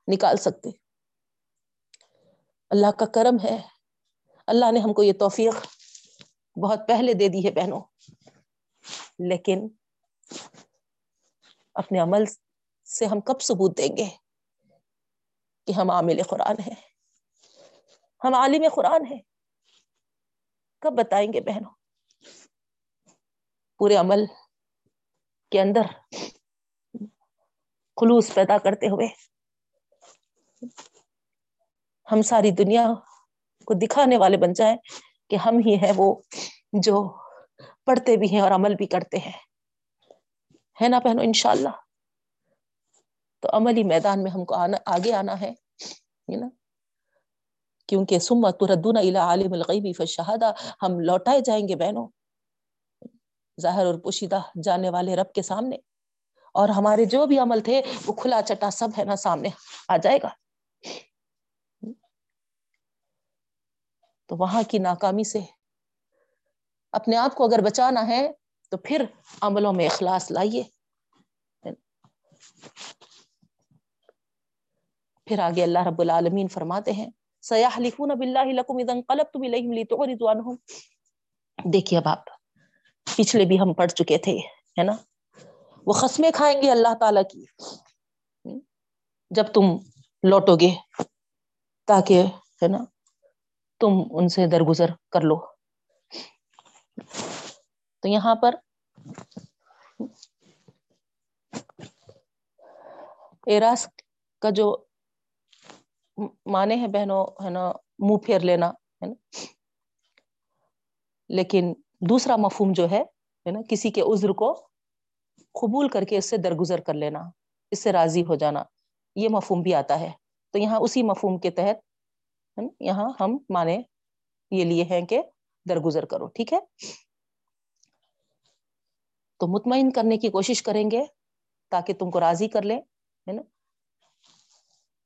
نکال سکتے۔ اللہ کا کرم ہے۔ اللہ نے ہم کو یہ توفیق بہت پہلے دے دی ہے بہنوں۔ لیکن اپنے عمل سے ہم کب ثبوت دیں گے کہ ہم عامل قرآن ہیں؟ ہم عالم قرآن ہیں۔ کب بتائیں گے بہنوں؟ پورے عمل کے اندر خلوص پیدا کرتے ہوئے ہم ساری دنیا کو دکھانے والے بن جائیں کہ ہم ہی ہیں وہ جو پڑھتے بھی ہیں اور عمل بھی کرتے ہیں۔ ہے نا پہنو انشاء اللہ تو عملی میدان میں ہم کو آنا، آگے آنا ہے نا؟ کیونکہ سمت ردون عالم الغیبی فشہادہ ہم لوٹائے جائیں گے بہنوں۔ ظاہر اور پوشیدہ جانے والے رب کے سامنے۔ اور ہمارے جو بھی عمل تھے، وہ کھلا چٹا سب ہے نا سامنے آ جائے گا۔ تو وہاں کی ناکامی سے اپنے آپ کو اگر بچانا ہے، تو پھر عملوں میں اخلاص لائیے۔ پھر آگے اللہ رب العالمین فرماتے ہیں سیاح لکھون اب اللہ دیکھیے اب آپ۔ پچھلے بھی ہم پڑھ چکے تھے، ہے نا؟ وہ قسمیں کھائیں گے اللہ تعالی کی۔ جب تم لوٹو گے تاکہ، ہے نا؟ تم ان سے درگزر کر لو۔ تو یہاں پر ایراس کا جو مانے ہیں بہنوں، ہے نا، منہ پھیر لینا، ہے نا؟ لیکن دوسرا مفہوم جو ہے نا، کسی کے عذر کو قبول کر کے اس سے درگزر کر لینا، اس سے راضی ہو جانا، یہ مفہوم بھی آتا ہے۔ تو یہاں اسی مفہوم کے تحت یہاں ہم مانے یہ لیے ہیں کہ درگزر کرو، ٹھیک ہے؟ تو مطمئن کرنے کی کوشش کریں گے تاکہ تم کو راضی کر لیں، ہے نا،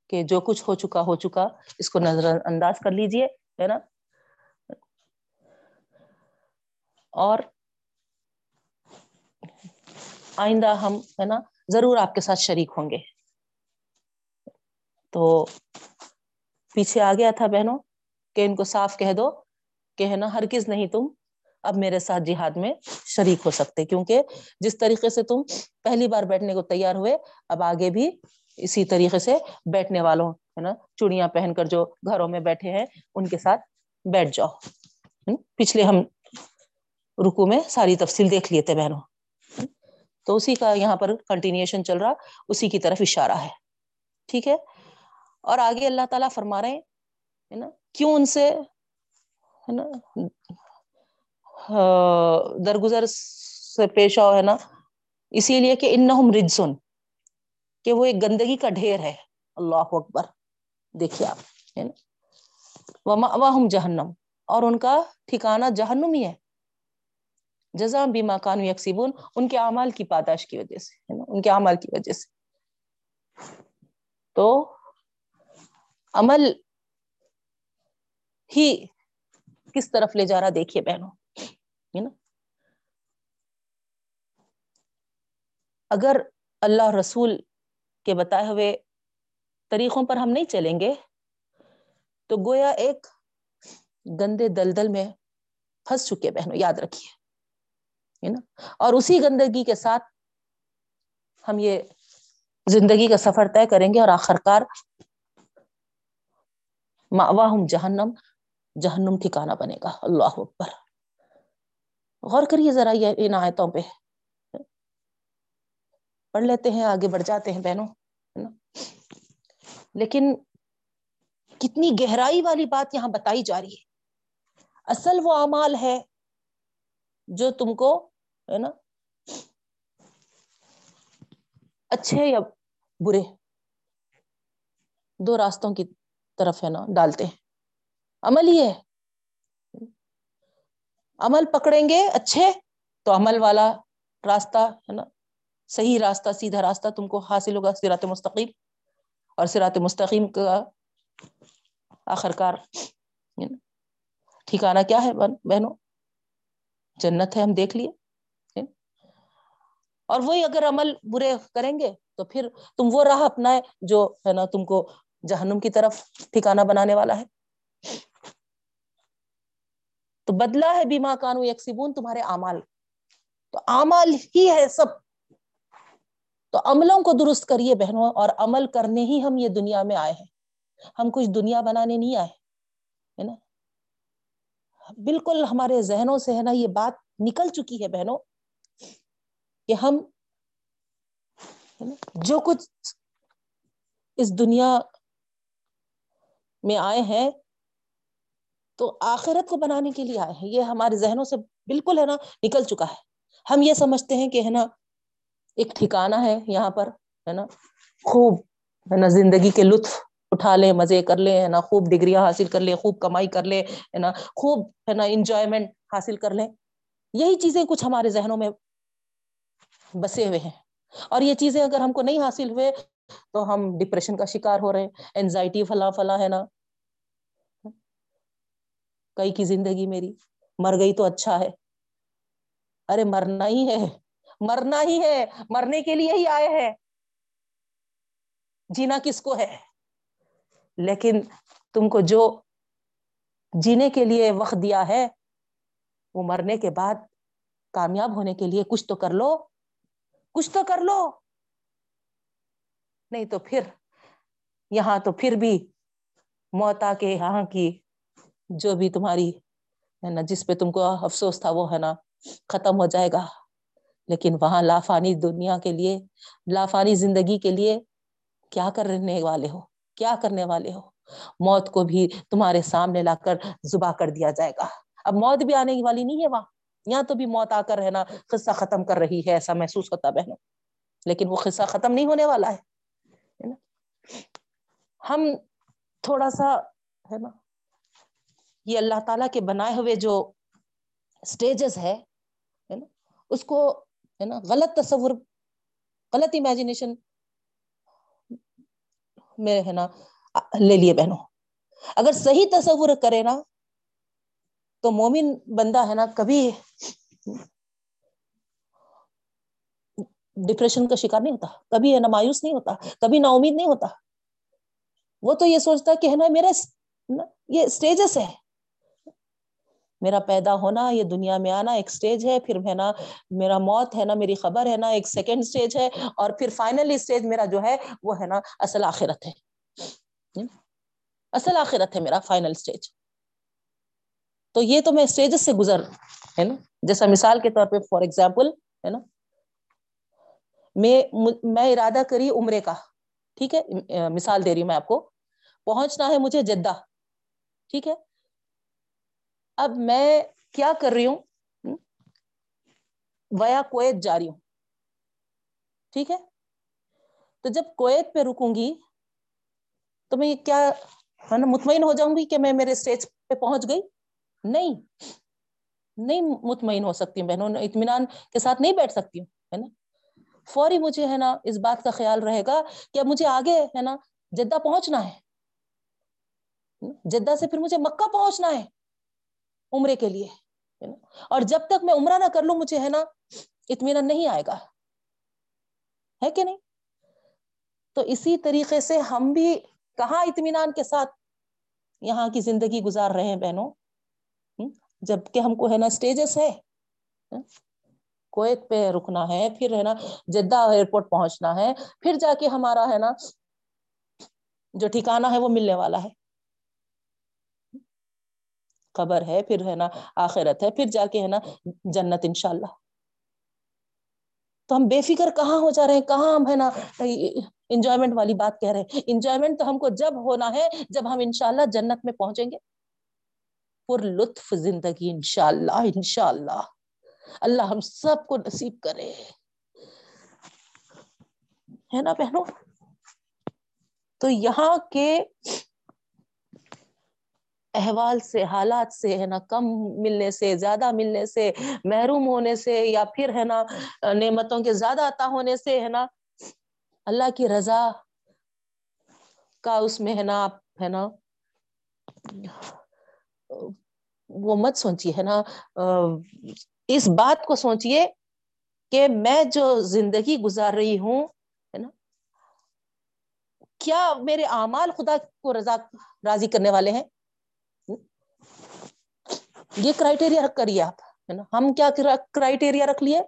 کہ جو کچھ ہو چکا ہو چکا، اس کو نظر انداز کر لیجیے، ہے نا۔ اور آئندہ ہم، ہے نا، ضرور آپ کے ساتھ شریک ہوں گے۔ تو پیچھے آ گیا تھا بہنوں کہ ان کو صاف کہہ دو کہ، ہے نا ہر کس نہیں تم اب میرے ساتھ جہاد میں شریک ہو سکتے، کیونکہ جس طریقے سے تم پہلی بار بیٹھنے کو تیار ہوئے، اب آگے بھی اسی طریقے سے بیٹھنے والوں، ہے نا چوڑیاں پہن کر جو گھروں میں بیٹھے ہیں، ان کے ساتھ بیٹھ جاؤ۔ پچھلے ہم رکو میں ساری تفصیل دیکھ لیے تھے بہنوں۔ تو اسی کا یہاں پر کنٹینیوشن چل رہا، اسی کی طرف اشارہ ہے۔ ٹھیک ہے؟ اور آگے اللہ تعالیٰ فرما رہے ہیں نا؟ کیوں ان سے، ہے نا؟ درگزر سے پیش آؤ، ہے نا؟ اسی لیے کہ ان رجسن کہ وہ ایک گندگی کا ڈھیر ہے۔ اللہ اکبر۔ دیکھیے آپ، ہے نا؟ ہم جہنم۔ اور ان کا ٹھکانا جہنم ہی ہے۔ جزام بھی مکان یکسیبون ان کے اعمال کی پاداش کی وجہ سے، ہے نا؟ ان کے اعمال کی وجہ سے۔ تو عمل ہی کس طرف لے جا رہا دیکھیے بہنوں، ہے نا؟ اگر اللہ رسول کے بتائے ہوئے طریقوں پر ہم نہیں چلیں گے، تو گویا ایک گندے دلدل میں پھنس چکے بہنوں، یاد رکھیے۔ نا اور اسی گندگی کے ساتھ ہم یہ زندگی کا سفر طے کریں گے اور آخر کار واہم جہنم جہنم ٹھکانا بنے گا۔ اللہ اکبر۔ غور کریے ذرا یہ ان آیتوں پہ۔ پڑھ لیتے ہیں، آگے بڑھ جاتے ہیں بہنوں، ہے نا؟ لیکن کتنی گہرائی والی بات یہاں بتائی جا رہی ہے۔ اصل وہ امال ہے جو تم کو ہے نا؟ اچھے یا برے؟ دو راستوں کی طرف ہے نا، ڈالتے ہیں۔ عمل ہی ہے۔ عمل پکڑیں گے اچھے تو عمل والا راستہ ہے نا، صحیح راستہ، سیدھا راستہ تم کو حاصل ہوگا سرات مستقیم۔ اور سرات مستقیم کا آخر کار ٹھکانا کیا ہے بہنوں؟ جنت ہے، ہم دیکھ لیے۔ اور وہی اگر عمل برے کریں گے تو پھر تم وہ راہ اپنا ہے جو ہے نا تم کو جہنم کی طرف ٹھکانا بنانے والا ہے۔ تو بدلا ہے بیما کانو یکسیبون تمہارے امال تو امال ہی ہے سب۔ تو عملوں کو درست کریے بہنوں، اور عمل کرنے ہی ہم یہ دنیا میں آئے ہیں۔ ہم کچھ دنیا بنانے نہیں آئے، ہے نا؟ بالکل ہمارے ذہنوں سے ہے نا یہ بات نکل چکی ہے بہنوں۔ کہ ہم جو کچھ اس دنیا میں آئے ہیں تو آخرت کو بنانے کے لیے آئے ہیں۔ یہ ہمارے ذہنوں سے بالکل ہے نا نکل چکا ہے۔ ہم یہ سمجھتے ہیں کہ ہے نا ایک ٹھکانا ہے یہاں پر، ہے نا، خوب ہے نا زندگی کے لطف اٹھا لے مزے کر لے ہے نا، خوب ڈگریاں حاصل کر لے خوب کمائی کر لے ہے نا، خوب ہے نا انجوائمنٹ حاصل کر لیں۔ یہی چیزیں کچھ ہمارے ذہنوں میں بسے ہوئے ہیں۔ اور یہ چیزیں اگر ہم کو نہیں حاصل ہوئے تو ہم ڈپریشن کا شکار ہو رہے ہیں۔ اینزائٹی فلاں فلاں ہے نا۔ کئی کی زندگی میری مر گئی تو اچھا ہے۔ ارے مرنا ہی ہے۔ مرنا ہی ہے۔ مرنے کے لیے ہی آئے ہیں۔ جینا کس کو ہے؟ لیکن تم کو جو جینے کے لیے وقت دیا ہے، وہ مرنے کے بعد کامیاب ہونے کے لیے کچھ تو کر لو۔ کچھ تو کر لو۔ نہیں تو پھر، یہاں تو پھر بھی موتا کے یہاں کی جو بھی تمہاری، ہے نا، جس پہ تم کو افسوس تھا، وہ ہے نا، ختم ہو جائے گا۔ لیکن وہاں لافانی دنیا کے لیے، لافانی زندگی کے لیے کیا کرنے والے ہو؟ کیا کرنے والے ہو؟ موت کو بھی تمہارے سامنے لا کر زبا کر دیا جائے گا۔ اب موت بھی آنے والی نہیں ہے وہاں۔ یہاں تو بھی موت آ کر رہنا قصہ ختم کر رہی ہے، ایسا محسوس ہوتا بہنوں۔ لیکن وہ قصہ ختم نہیں ہونے والا ہے ہم تھوڑا سا، ہے نا؟ یہ اللہ تعالی کے بنائے ہوئے جو اسٹیجز ہے نا؟ اس کو، ہے نا، غلط تصور، غلط امیجنیشن میں، ہے نا، لے لیے بہنوں۔ اگر صحیح تصور کرے نا تو مومن بندہ ہے نا، کبھی ڈپریشن کا شکار نہیں ہوتا، کبھی ہے نا مایوس نہیں ہوتا، کبھی نا امید نہیں ہوتا۔ وہ تو یہ سوچتا کہ ہے نا میرا یہ اسٹیجس ہے۔ میرا پیدا ہونا، یہ دنیا میں آنا ایک سٹیج ہے، پھر ہے نا میرا موت ہے، نا میری خبر ہے، نا ایک سیکنڈ سٹیج ہے، اور پھر فائنلی سٹیج میرا جو ہے، وہ ہے نا اصل آخرت ہے۔ اصل آخرت ہے میرا فائنل سٹیج تو یہ تو میں سٹیجز سے گزر ہے نا؟ جیسا مثال کے طور پہ فار ایگزامپل ہے نا؟ میں میں ارادہ کری عمرے کا، ٹھیک ہے؟ مثال دے رہی ہوں میں آپ کو۔ پہنچنا ہے مجھے جدہ، ٹھیک ہے؟ اب میں کیا کر رہی ہوں؟ ویا کویت جا رہی ہوں، ٹھیک ہے؟ تو جب کویت پہ رکوں گی، تو میں کیا، ہے نا، مطمئن ہو جاؤں گی کہ میں میرے اسٹیج پہ پہنچ گئی۔ نہیں نہیں مطمئن ہو سکتی ہوں بہنوں، اطمینان کے ساتھ نہیں بیٹھ سکتی ہوں، ہے نا؟ فوری مجھے، ہے نا، اس بات کا خیال رہے گا کہ مجھے آگے، ہے نا، جدہ پہنچنا ہے، جدہ سے پھر مجھے مکہ پہنچنا ہے عمرے کے لیے اور جب تک میں عمرہ نہ کر لوں، مجھے، ہے نا، اطمینان نہیں آئے گا، ہے کہ نہیں؟ تو اسی طریقے سے ہم بھی کہاں اطمینان کے ساتھ یہاں کی زندگی گزار رہے ہیں بہنوں؟ جبکہ ہم کو ہے نا اسٹیجز ہے۔ کویت پہ رکنا ہے، پھر ہے نا جدہ ایئرپورٹ پہنچنا ہے، پھر جا کے ہمارا ہے نا جو ٹھکانا ہے وہ ملنے والا ہے۔ خبر ہے، پھر ہے نا آخرت ہے، پھر جا کے ہے نا جنت انشاء اللہ تو ہم بے فکر کہاں ہو جا رہے ہیں؟ کہاں ہم ہے نا انجوائمنٹ والی بات کہہ رہے ہیں؟ انجوائمنٹ تو ہم کو جب ہونا ہے، جب ہم انشاءاللہ جنت میں پہنچیں گے۔ پر لطف زندگی انشاء اللہ انشاء اللہ اللہ ہم سب کو نصیب کرے۔ ہے نا بہنوں؟ تو یہاں کے احوال سے، حالات سے، ہے نا، کم ملنے سے، زیادہ ملنے سے، محروم ہونے سے، یا پھر ہے نا، نعمتوں کے زیادہ عطا ہونے سے، ہے نا، اللہ کی رضا کا اس میں، ہے نا، آپ، ہے نا وہ مت سوچیے، ہے نا؟ اس بات کو سوچئے کہ میں جو زندگی گزار رہی ہوں، ہے نا؟ کیا میرے اعمال خدا کو رضا راضی کرنے والے ہیں؟ یہ کرائٹیریا رکھ کریے آپ، ہے نا؟ ہم کیا کرائٹیریا رکھ لیے؟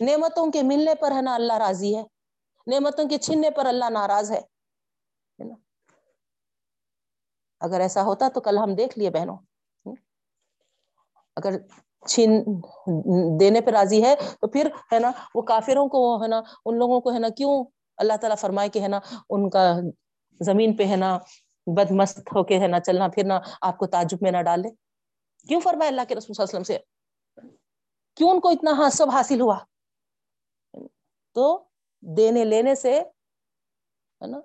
نعمتوں کے ملنے پر ہے نا اللہ راضی ہے، نعمتوں کے چھننے پر اللہ ناراض ہے نا؟ اگر ایسا ہوتا تو کل ہم دیکھ لیے بہنوں۔ اگر چھین دینے پہ راضی ہے تو پھر ہے نا وہ کافروں کو ہے نا ان لوگوں کو ہے نا کیوں اللہ تعالیٰ فرمائے کہ ہے نا ان کا زمین پہ ہے نا بد مست ہو کے ہے نا چلنا پھرنا آپ کو تعجب میں نہ ڈالے کیوں فرمایا اللہ کے رسول صلی اللہ علیہ وسلم سے؟ کیوں ان کو اتنا ہاں سب حاصل ہوا؟ تو دینے لینے سے ہے نا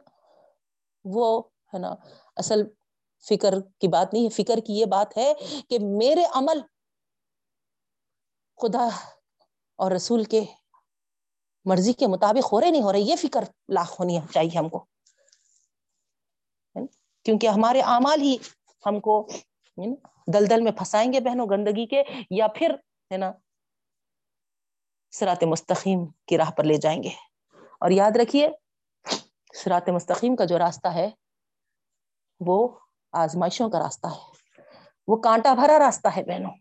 وہ ہے نا اصل فکر کی بات نہیں ہے، فکر کی یہ بات ہے کہ میرے عمل خدا اور رسول کے مرضی کے مطابق ہو رہے نہیں ہو رہے، یہ فکر لاکھ ہونی چاہیے ہم کو۔ کیونکہ ہمارے اعمال ہی ہم کو دل دل میں پھنسائیں گے بہنوں گندگی کے، یا پھر ہے نا سرات مستقیم کی راہ پر لے جائیں گے۔ اور یاد رکھیے سرات مستقیم کا جو راستہ ہے، وہ آزمائشوں کا راستہ ہے۔ وہ کانٹا بھرا راستہ ہے بہنوں۔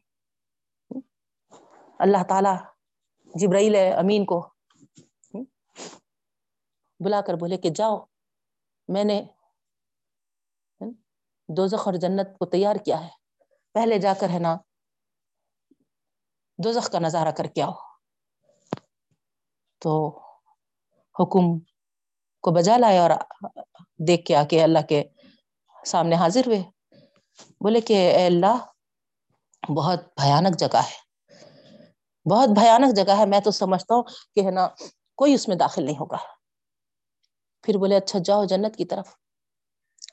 اللہ تعالی جبرائیل امین کو بلا کر بولے کہ جاؤ، میں نے دوزخ اور جنت کو تیار کیا ہے۔ پہلے جا کر ہے نا دوزخ کا نظارہ کر کے آؤ۔ تو حکم کو بجا لائے اور دیکھ کے آ کے اللہ کے سامنے حاضر ہوئے۔ بولے کہ اے اللہ، بہت بھیانک جگہ ہے۔ بہت بھیانک جگہ ہے۔ میں تو سمجھتا ہوں کہ ہے نا، کوئی اس میں داخل نہیں ہوگا۔ پھر بولے اچھا جاؤ جنت کی طرف۔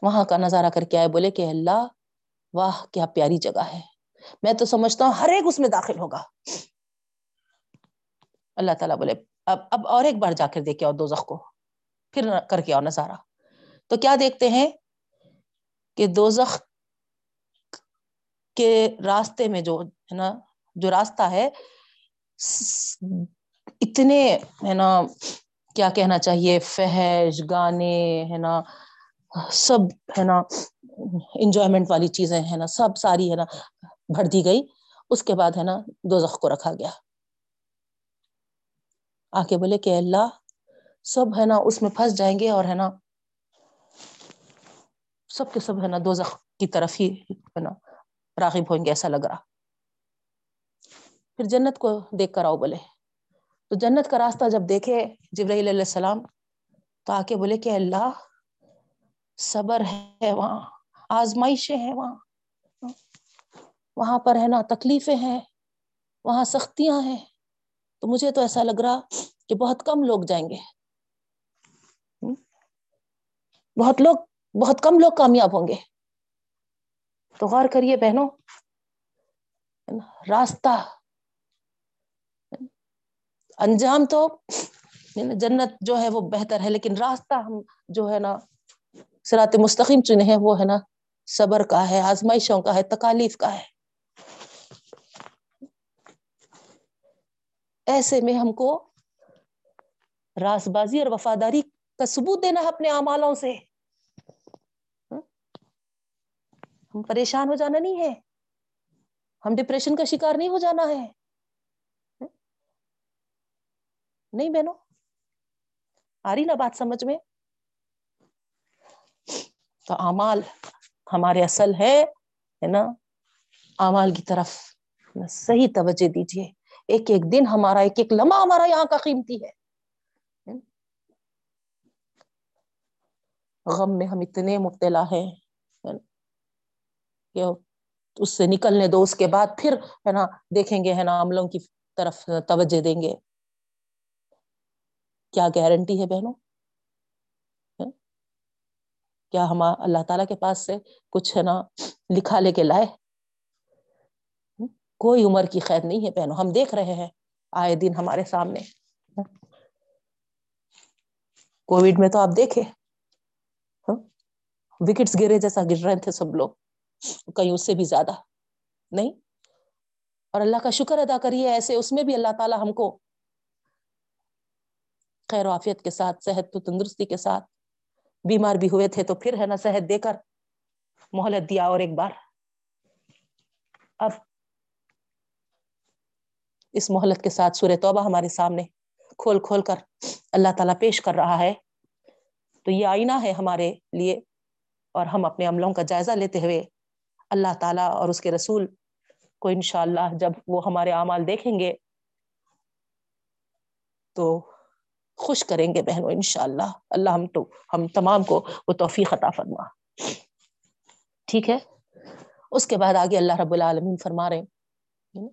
وہاں کا نظارہ کر کے آئے، بولے کہ اللہ، واہ، کیا پیاری جگہ ہے۔ میں تو سمجھتا ہوں ہر ایک اس میں داخل ہوگا۔ اللہ تعالیٰ بولے، اب اب اور ایک بار جا کر دیکھے آؤ دو کو۔ پھر کر کے آؤ نظارہ۔ تو کیا دیکھتے ہیں؟ کہ دوزخ کے راستے میں جو ہے نا، جو راستہ ہے اتنے ہے نا، کیا کہنا چاہیے، فحش، گانے، ہے نا، سب ہے نا انجوائمنٹ والی چیزیں ہے نا، سب ساری ہے نا بھر دی گئی۔ اس کے بعد ہے نا دو زخ کو رکھا گیا۔ آ کے بولے کہ اللہ سب ہے نا اس میں پھنس جائیں گے اور ہے نا سب کے سب ہے نا دو زخ کی طرف ہی ہے نا، راغب ہوئیں گے ایسا لگ رہا۔ پھر جنت کو دیکھ کر آؤ بولے۔ تو جنت کا راستہ جب دیکھے جبرائیل علیہ السلام، تو آ کے بولے کہ اللہ، صبر ہے وہاں، آزمائشیں ہیں وہاں۔ وہاں پر ہے نا تکلیفیں ہیں، وہاں سختیاں ہیں۔ تو مجھے تو ایسا لگ رہا کہ بہت کم لوگ جائیں گے۔ بہت لوگ بہت کم لوگ کامیاب ہوں گے۔ تو غور کریے بہنوں، راستہ۔ انجام تو جنت جو ہے وہ بہتر ہے، لیکن راستہ ہم جو ہے نا سرات مستقیم چنے ہیں، وہ ہے نا صبر کا ہے، آزمائشوں کا ہے، تکالیف کا ہے۔ ایسے میں ہم کو راس بازی اور وفاداری کا ثبوت دینا ہے اپنے اعمالوں سے۔ ہم پریشان ہو جانا نہیں ہے۔ ہم ڈپریشن کا شکار نہیں ہو جانا ہے۔ نہیں بہنوں، آ رہی نا بات سمجھ میں؟ تو امال ہمارے اصل ہے نا؟ امال کی طرف صحیح توجہ دیجیے ایک ایک دن ہمارا، ایک ایک لمحہ ہمارا یہاں کا قیمتی ہے۔ غم میں ہم اتنے مبتلا ہیں۔ کہ اس سے نکلنے دو، اس کے بعد پھر ہے نا دیکھیں گے، ہے نا عملوں کی طرف توجہ دیں گے۔ کیا گارنٹی ہے بہنوں؟ ہاں؟ کیا ہم اللہ تعالی کے پاس سے کچھ ہے نا لکھا لے کے لائے؟ ہاں؟ کوئی عمر کی قید نہیں ہے پہنو ہم دیکھ رہے ہیں۔ آئے دن ہمارے سامنے۔ ہاں؟ کووڈ میں تو آپ دیکھے۔ وکٹس گرے جیسا گر رہے تھے سب لوگ۔ کہیں اس سے بھی زیادہ، نہیں؟ اور اللہ کا شکر ادا کریے، ایسے اس میں بھی اللہ تعالی ہم کو خیر وافیت کے ساتھ، صحت تو تندرستی کے ساتھ، بیمار بھی ہوئے تھے تو پھر ہے نا صحت دے کر مہلت دیا اور ایک بار۔ اب اس مہلت کے ساتھ سورہ توبہ ہمارے سامنے کھول کھول کر اللہ تعالیٰ پیش کر رہا ہے۔ تو یہ آئینہ ہے ہمارے لیے اور ہم اپنے عملوں کا جائزہ لیتے ہوئے اللہ تعالیٰ اور اس کے رسول کو انشاءاللہ جب وہ ہمارے اعمال دیکھیں گے تو خوش کریں گے بہنوں انشاءاللہ۔ اللہ ہم تو ہم تمام کو وہ توفیق عطا فرما۔ ٹھیک ہے؟ اس کے بعد آگے اللہ رب العالمین فرما رہے ہیں۔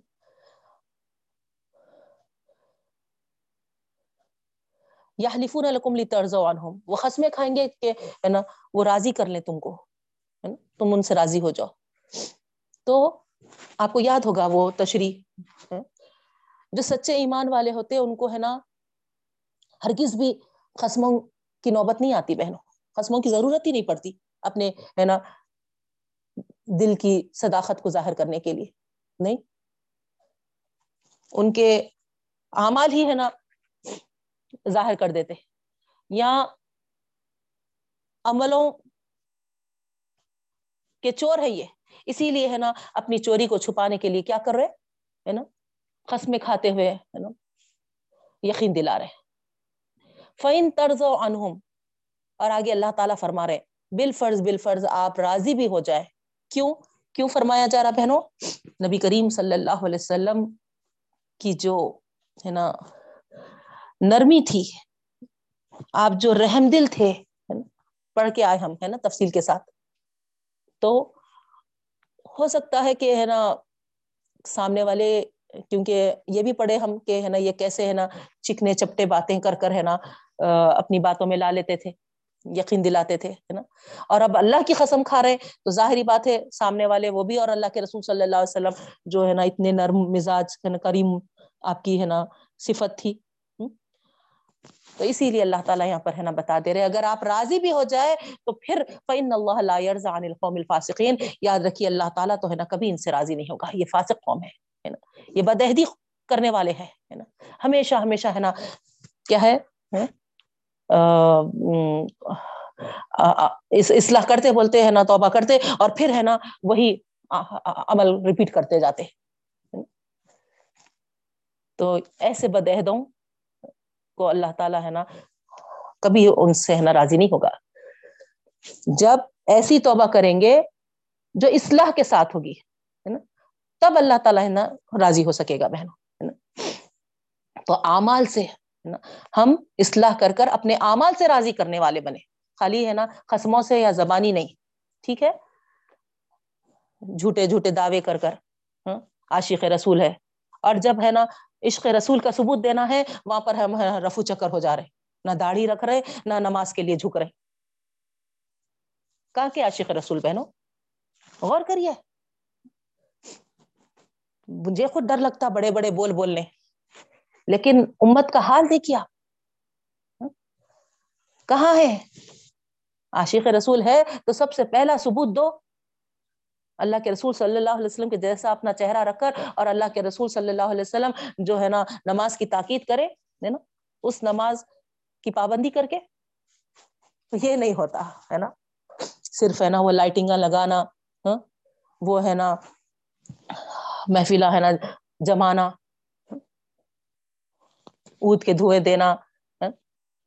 یا حلیفون لکم لی عنہم۔ وہ خسمیں کھائیں گے کہ ہے نا، وہ راضی کر لیں تم کو۔ ہے نا؟ تم ان سے راضی ہو جاؤ۔ تو آپ کو یاد ہوگا وہ تشریح جو سچے ایمان والے ہوتے ان کو ہے نا ہرگز بھی قسموں کی نوبت نہیں آتی بہنوں۔ قسموں کی ضرورت ہی نہیں پڑتی اپنے ہے نا دل کی صداقت کو ظاہر کرنے کے لیے۔ نہیں۔ ان کے اعمال ہی ہے نا ظاہر کر دیتے یا عملوں کہ چور ہے یہ۔ اسی لیے ہے نا اپنی چوری کو چھپانے کے لیے کیا کر رہے ہے نا؟ قسمیں کھاتے ہوئے ہے نا؟ یقین دلا رہے فعین طرز و انہم اور آگے اللہ تعالیٰ فرما رہے بال فرض بال فرض آپ راضی بھی ہو جائے کیوں؟ کیوں فرمایا جا رہا بہنوں؟ نبی کریم صلی اللہ علیہ وسلم کی جو ہے نا نرمی تھی، آپ جو رحم دل تھے پڑھ کے آئے ہم، ہے نا؟ تفصیل کے ساتھ۔ تو ہو سکتا ہے کہ ہے نا سامنے والے کیونکہ یہ بھی پڑھے ہم کہ ہے نا یہ کیسے ہے نا چکنے چپٹے باتیں کر کر ہے نا اپنی باتوں میں لا لیتے تھے، یقین دلاتے تھے، ہے نا۔ اور اب اللہ کی قسم کھا رہے تو ظاہری بات ہے سامنے والے وہ بھی اور اللہ کے رسول صلی اللہ علیہ وسلم جو ہے نا اتنے نرم مزاج کریم آپ کی ہے نا صفت تھی۔ تو اسی لیے اللہ تعالیٰ یہاں پر ہے نا بتا دے رہے اگر آپ راضی بھی ہو جائے تو پھر فعن اللہ عن القوم الفاسقین یاد رکھیے اللہ تعالیٰ تو ہے نا کبھی ان سے راضی نہیں ہوگا۔ یہ فاسق قوم ہے نا؟ یہ بدہدی کرنے والے ہیں نا؟ ہمیشہ ہمیشہ ہے نا کیا ہے؟ ہاں؟ اصلاح کرتے بولتے ہیں نا، توبہ کرتے اور پھر ہے نا وہی عمل ریپیٹ کرتے جاتے۔ تو ایسے بدہدوں کو اللہ تعالیٰ ہے نا، کبھی ان سے ہے نا راضی نہیں ہوگا۔ جب ایسی توبہ کریں گے جو اصلاح کے ساتھ ہوگی، ہے نا، تب اللہ تعالیٰ ہے نا راضی ہو سکے گا بہنوں ہے نا۔ تو اعمال سے ہم اصلاح کر کر اپنے اعمال سے راضی کرنے والے بنے۔ خالی ہے نا قسموں سے یا زبانی نہیں، ٹھیک ہے؟ جھوٹے جھوٹے دعوے کر کر ہاں، عاشق رسول ہے۔ اور جب ہے نا عشق رسول کا ثبوت دینا ہے، وہاں پر ہم رفو چکر ہو جا رہے نہ داڑھی رکھ رہے، نہ نماز کے لیے جھک رہے۔ کہاں کے عاشق رسول بہنوں، غور کریے۔ مجھے خود ڈر لگتا بڑے بڑے بول بولنے۔ لیکن امت کا حال دیکھیے آپ۔ کہاں ہے؟ عاشق رسول ہے تو سب سے پہلا ثبوت دو۔ اللہ کے رسول صلی اللہ علیہ وسلم کے جیسا اپنا چہرہ رکھ کر اور اللہ کے رسول صلی اللہ علیہ وسلم جو ہے نا نماز کی تاکید کرے نا؟ اس نماز کی پابندی کر کے یہ نہیں ہوتا، ہے نا؟ صرف ہے نا وہ لائٹنگ لگانا ہاں؟ وہ ہے نا محفلہ ہے نا جمانا اود کے دھوئے دینا ہاں؟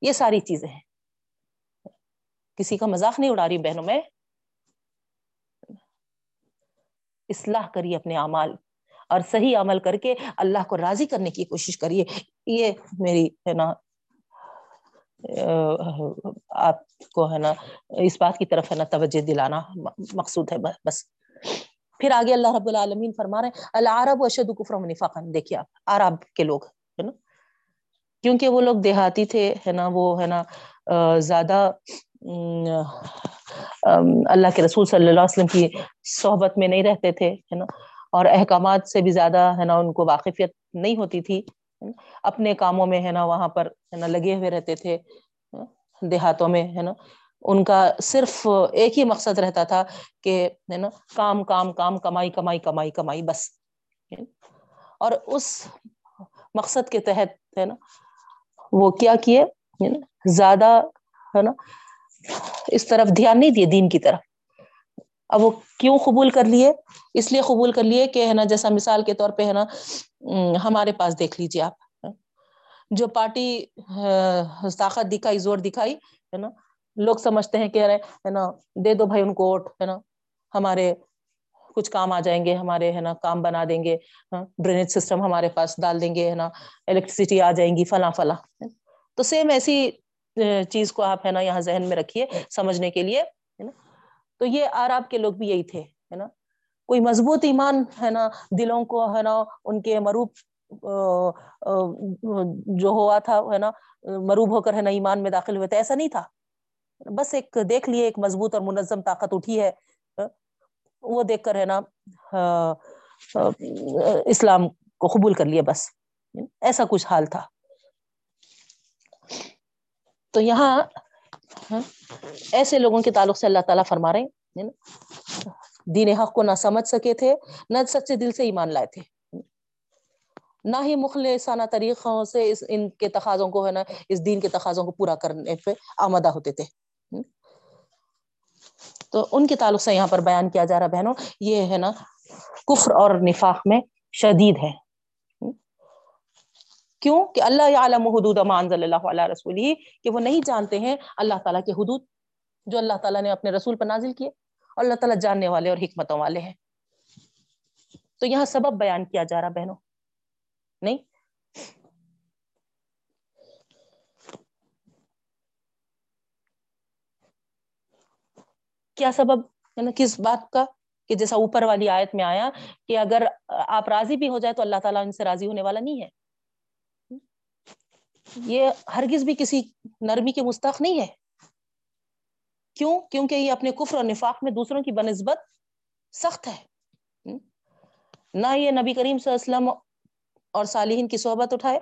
یہ ساری چیزیں ہیں۔ کسی کا مذاق نہیں اڑا رہی بہنوں میں اصلاح کریے اپنے اعمال اور صحیح عمل کر کے اللہ کو راضی کرنے کی کوشش کریے۔ یہ میری ہے نا آپ کو ہے نا، اس بات کی طرف ہے نا توجہ دلانا مقصود ہے، بس۔ پھر آگے اللہ رب العالمین فرما رہے ہیں، العرب اشد کفر نفاقن دیکھیے آپ، عرب کے لوگ ہے نا، کیونکہ وہ لوگ دیہاتی تھے، ہے نا، وہ ہے نا زیادہ اللہ کے رسول صلی اللہ علیہ وسلم کی صحبت میں نہیں رہتے تھے، ہے نا؟ اور احکامات سے بھی زیادہ، ہے نا، ان کو واقفیت نہیں ہوتی تھی اپنے کاموں میں، ہے نا، وہاں پر، ہے نا، لگے ہوئے رہتے تھے دیہاتوں میں، ہے نا؟ ان کا صرف ایک ہی مقصد رہتا تھا کہ، ہے نا، کام کام کام، کمائی کمائی کمائی کمائی، بس اور اس مقصد کے تحت، ہے نا، وہ کیا کیے زیادہ، ہے نا اس طرف دھیان نہیں دیے دین کی طرف۔ اب وہ کیوں قبول کر لیے؟ اس لیے قبول کر لیے کہ ہے نا، جیسا مثال کے طور پہ ہے نا ہمارے پاس دیکھ لیجیے آپ۔ جو پارٹی طاقت دکھائی، زور دکھائی، ہے نا، لوگ سمجھتے ہیں کہ ہے نا، دے دو بھائی ان کو ووٹ، ہے نا، ہمارے کچھ کام آ جائیں گے، ہمارے، ہے نا، کام بنا دیں گے ڈرینیج سسٹم ہمارے پاس ڈال دیں گے، ہے نا الیکٹریسٹی آ جائیں گی، فلاں فلاں۔ تو سیم ایسی چیز کو آپ ہے نا یہاں ذہن میں رکھیے سمجھنے کے لیے تو یہ آراب کے لوگ بھی یہی تھے ہے نا؟ کوئی مضبوط ایمان ہے نا دلوں کو ہے نا ان کے مروب جو ہوا تھا ہے نا مروب ہو کر ہے نا ایمان میں داخل ہوئے تھے ایسا نہیں تھا۔ بس ایک دیکھ لیے ایک مضبوط اور منظم طاقت اٹھی ہے وہ دیکھ کر ہے نا اسلام کو قبول کر لیا بس۔ ایسا کچھ حال تھا۔ تو یہاں ہاں، ایسے لوگوں کے تعلق سے اللہ تعالیٰ فرما رہے ہیں دین حق کو نہ سمجھ سکے تھے، نہ سچے دل سے ایمان لائے تھے۔ نہ ہی مخلصانہ طریقوں سے اس، ان کے تقاضوں کو، ہے نا، اس دین کے تقاضوں کو پورا کرنے پہ آمدہ ہوتے تھے۔ تو ان کے تعلق سے یہاں پر بیان کیا جا رہا بہنوں، یہ، ہے نا، کفر اور نفاق میں شدید ہے۔ کیوں کہ اللہ عالم حدود امان صلی اللہ علیہ رسول ہی کہ وہ نہیں جانتے ہیں اللہ تعالیٰ کے حدود جو اللہ تعالیٰ نے اپنے رسول پر نازل کیے اور اللہ تعالیٰ جاننے والے اور حکمتوں والے ہیں۔ تو یہاں سبب بیان کیا جا رہا بہنوں۔ نہیں؟ کیا سبب؟ ہے نا کس بات کا؟ کہ جیسا اوپر والی آیت میں آیا کہ اگر آپ راضی بھی ہو جائے تو اللہ تعالیٰ ان سے راضی ہونے والا نہیں ہے۔ یہ ہرگز بھی کسی نرمی کے مستق نہیں ہے۔ کیوں؟ کیونکہ یہ اپنے کفر اور نفاق میں دوسروں کی بنسبت سخت ہے۔ نہ یہ نبی کریم صلی اللہ علیہ وسلم اور صالحین کی صحبت اٹھائے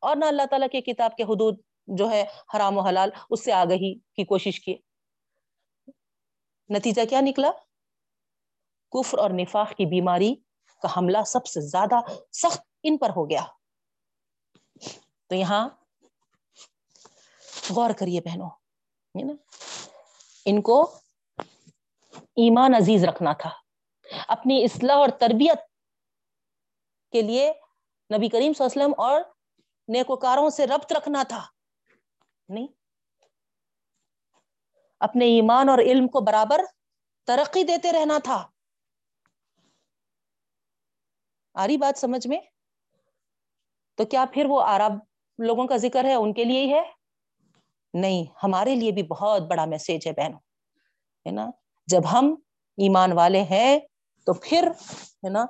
اور نہ اللہ تعالیٰ کے کتاب کے حدود جو ہے حرام و حلال اس سے آگہی کی کوشش کیے نتیجہ کیا نکلا؟ کفر اور نفاق کی بیماری کا حملہ سب سے زیادہ سخت ان پر ہو گیا۔ تو یہاں غور کریے بہنوں۔ ان کو ایمان عزیز رکھنا تھا۔ اپنی اصلاح اور تربیت کے لیے نبی کریم صلی اللہ علیہ وسلم اور نیکوکاروں سے ربط رکھنا تھا۔ نہیں۔ اپنے ایمان اور علم کو برابر ترقی دیتے رہنا تھا۔ آ رہی بات سمجھ میں؟ تو کیا پھر وہ عرب لوگوں کا ذکر ہے؟ ان کے لیے ہی ہے؟ نہیں، ہمارے لیے بھی بہت بڑا میسج ہے بہنوں، ہے نا؟ جب ہم ایمان والے ہیں تو پھر، ہے نا،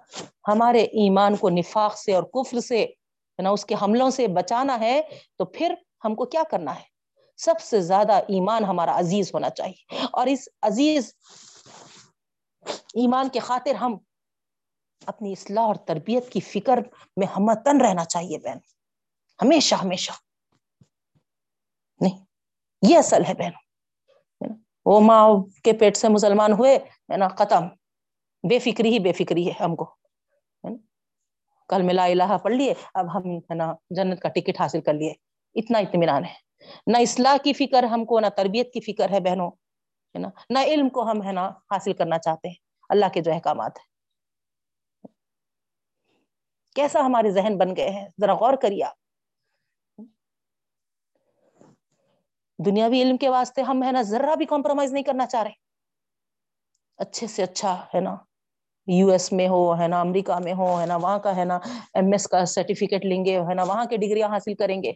ہمارے ایمان کو نفاق سے اور کفر سے، ہے نا، اس کے حملوں سے بچانا ہے تو پھر ہم کو کیا کرنا ہے؟ سب سے زیادہ ایمان ہمارا عزیز ہونا چاہیے۔ اور اس عزیز ایمان کے خاطر ہم اپنی اصلاح اور تربیت کی فکر میں ہمتن رہنا چاہیے بہن ہمیشہ ہمیشہ۔ نہیں۔ یہ اصل ہے بہن وہ ماں کے پیٹ سے مسلمان ہوئے، ہے نا، ختم۔ بے فکری ہی بے فکری ہے ہم کو۔ کل ملا الہ پڑھ لیے، اب ہم، ہے نا، جنت کا ٹکٹ حاصل کر لیے۔ اتنا اطمینان ہے۔ نہ اصلاح کی فکر ہم کو، نہ تربیت کی فکر ہے بہنوں۔ ہے نا، نہ علم کو ہم، ہے نا، حاصل کرنا چاہتے ہیں۔ اللہ کے جو احکامات ہیں۔ کیسا ہمارے ذہن بن گئے ہیں، ذرا غور کریے آپ۔ دنیاوی علم کے واسطے ہم ہے نا ذرا بھی کمپرومائز نہیں کرنا چاہ رہے۔ اچھے سے اچھا ہے نا۔ یو ایس میں ہو، ہے نا، امریکہ میں ہو، ہے نا، وہاں کا ہے نا ایم ایس کا سرٹیفکیٹ لیں گے، ہے نا، وہاں کے ڈگریاں حاصل کریں گے۔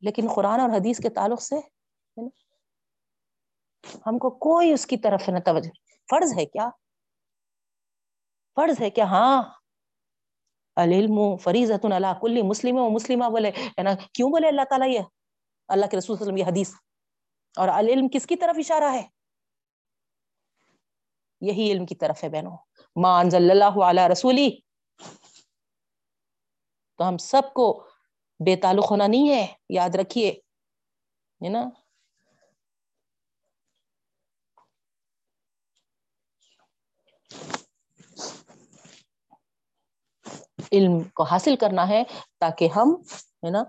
لیکن قرآن اور حدیث کے تعلق سے ہم کو کوئی اس کی طرف نہ توجہ۔ فرض ہے کیا؟ فرض ہے کیا؟ ہاں۔ العلم فریضۃ اللہ کل مسلم و مسلمہ بولے، ہے نا، کیوں بولے اللہ تعالیٰ یہ؟ اللہ کے رسول صلی اللہ علیہ وسلم یہ حدیث۔ اور العلم کس کی طرف اشارہ ہے؟ یہی علم کی طرف ہے بہنوں۔ ما انزل اللہ علی رسولی۔ تو ہم سب کو بے تعلق ہونا نہیں ہے، یاد رکھیے نا؟ علم کو حاصل کرنا ہے تاکہ ہم، ہے نا،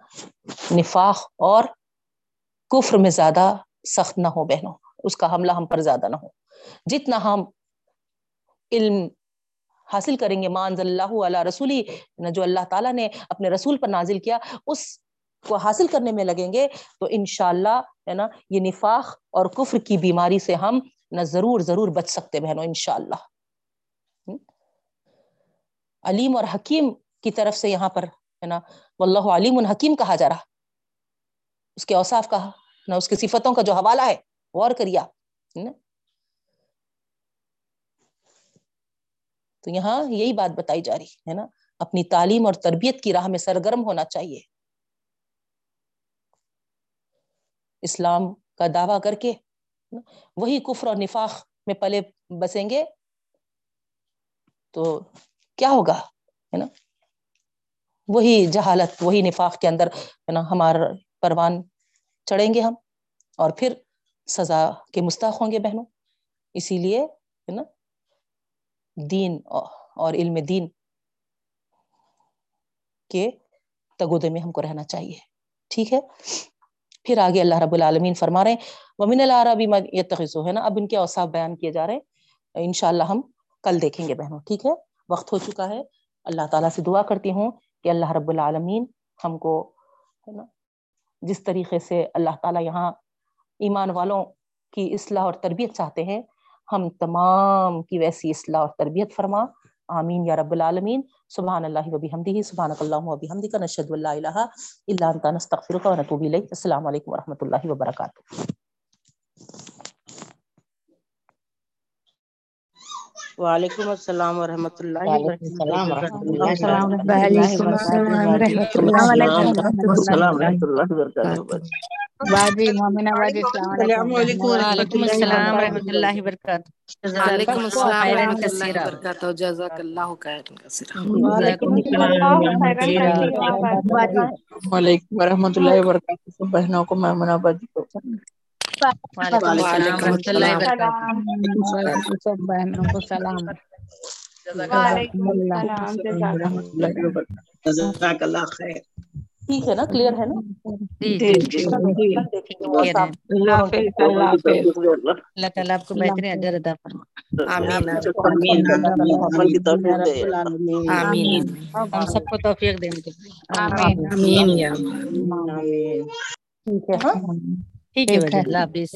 نفاق اور کفر میں زیادہ سخت نہ ہو بہنوں، اس کا حملہ ہم پر زیادہ نہ ہو جتنا ہم علم حاصل کریں گے مانز اللہ علیہ رسولی یعنی جو اللہ تعالیٰ نے اپنے رسول پر نازل کیا، اس کو حاصل کرنے میں لگیں گے، تو انشاءاللہ، ہے نا، یہ نفاق اور کفر کی بیماری سے ہم نہ ضرور ضرور بچ سکتے بہنوں، انشاءاللہ۔ علیم اور حکیم کی طرف سے یہاں پر، ہے نا، واللہ علیم الحکیم کہا جا رہا۔ اس کے اوصاف کہا۔ نہ اس کی صفتوں کا جو حوالہ ہے، غور کریا تو یہاں یہی بات بتائی جا رہی، ہے نا؟ اپنی تعلیم اور تربیت کی راہ میں سرگرم ہونا چاہیے۔ اسلام کا دعویٰ کر کے وہی کفر اور نفاق میں پلے بسیں گے، تو کیا ہوگا، ہے نا؟ وہی جہالت، وہی نفاق کے اندر، ہے نا، ہمارا پروان چڑھیں گے ہم اور پھر سزا کے مستحق ہوں گے بہنوں۔ اسی لیے ہے نا، دین اور علم دین کے تگودے میں ہم کو رہنا چاہیے۔ ٹھیک ہے؟ پھر آگے اللہ رب العالمین فرما رہے ہیں، ومن العربی یتخذو ہے نا؟ اب ان کے اوصاف بیان کیے جا رہے ہیں۔ انشاءاللہ ہم کل دیکھیں گے بہنوں، ٹھیک ہے؟ وقت ہو چکا ہے۔ اللہ تعالیٰ سے دعا کرتی ہوں کہ اللہ رب العالمین ہم کو، ہے نا جس طریقے سے اللہ تعالیٰ یہاں ایمان والوں کی اصلاح اور تربیت چاہتے ہیں، ہم تمام کی ویسی اصلاح اور تربیت فرما۔ آمین یا رب العالمین۔ سبحان اللہ و بحمدہ، سبحانک اللہم و بحمدک، نشہد و اللہ الہ الا انت، نستغفرک و نتوب الیک۔ السلام علیکم و رحمۃ اللہ ورحمۃ اللہ وبرکاتہ السلام ورحمۃ اللہ وعلیکم السلام ورحمۃ اللہ وبرکاتہ۔ باجی مومنہ باجی السلام علیکم وعلیکم اللہ السلام وبرکاتہ۔ ورحمۃ اللہ وبرکاتہ۔ وعلیکم السلام ورحمۃ اللہ وبرکاتہ۔ جزاک اللہ خیر کثیرا وعلیکم السلام ورحمۃ اللہ وعلیکم ورحمۃ اللہ وبرکاتہ۔ سب بہنوں کو میمنہ باجی کو۔ وعلیکم السلام اللہ سب بہنوں کو سلام جزاک خیر ٹھیک ہے نا کلیئر ہے نا اللہ تعالیٰ آپ کو بہترین اجر آمین آمین ہم سب کو توفیق دیں گے آمین ٹھیک ہے ہاں ٹھیک ہے باجی اللہ حافظ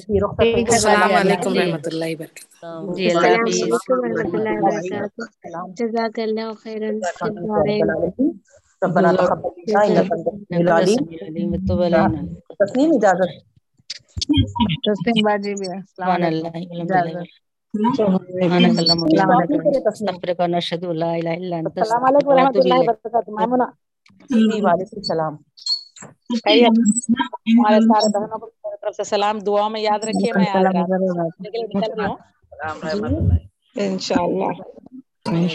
السلام علیکم رحمۃ اللہ وبرکاتہ جی اللہ حافظ وبرکاتہ السلام جزاک اللہ خیرن فی آمین یا رب الدارین العالمین ربنا جزاک تقبل منا انك انت السميع انت العليم السميع العليم وتب علينا تسلیم اجازت تسلیم باجی بھی السلام سبحان علیکم السلام علیکم ورحمۃ اللہ وبرکاتہ جی وعلیکم السلام خیریت ہمارے سارے بہنوں کو میری طرف سے سلام دعا میں یاد رکھیے میں جی رحمۃ اللہ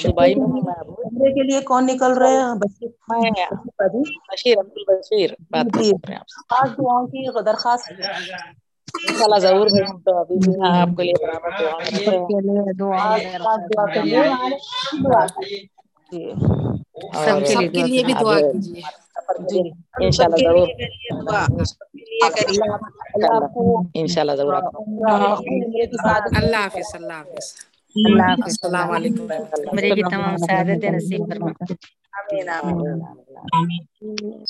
دبئی میں کے لیے کون نکل رہے ہیں جی بشیر البشیر جی بات کر جی خاص دعاؤں کی درخواست انشاءاللہ ضرور ہم تو ابھی بھی آپ کے لیے برابر دعا سب کے لیے جی بھی دعا کیجیے ضرور۔ کریے اللہ ضرور کی سعادت اللہ حافظ اللہ حافظ۔ اللہ حافظ۔ السلام علیکم۔ کی اللہ تمام سعادتیں نصیب فرما۔ آمین۔ آمین۔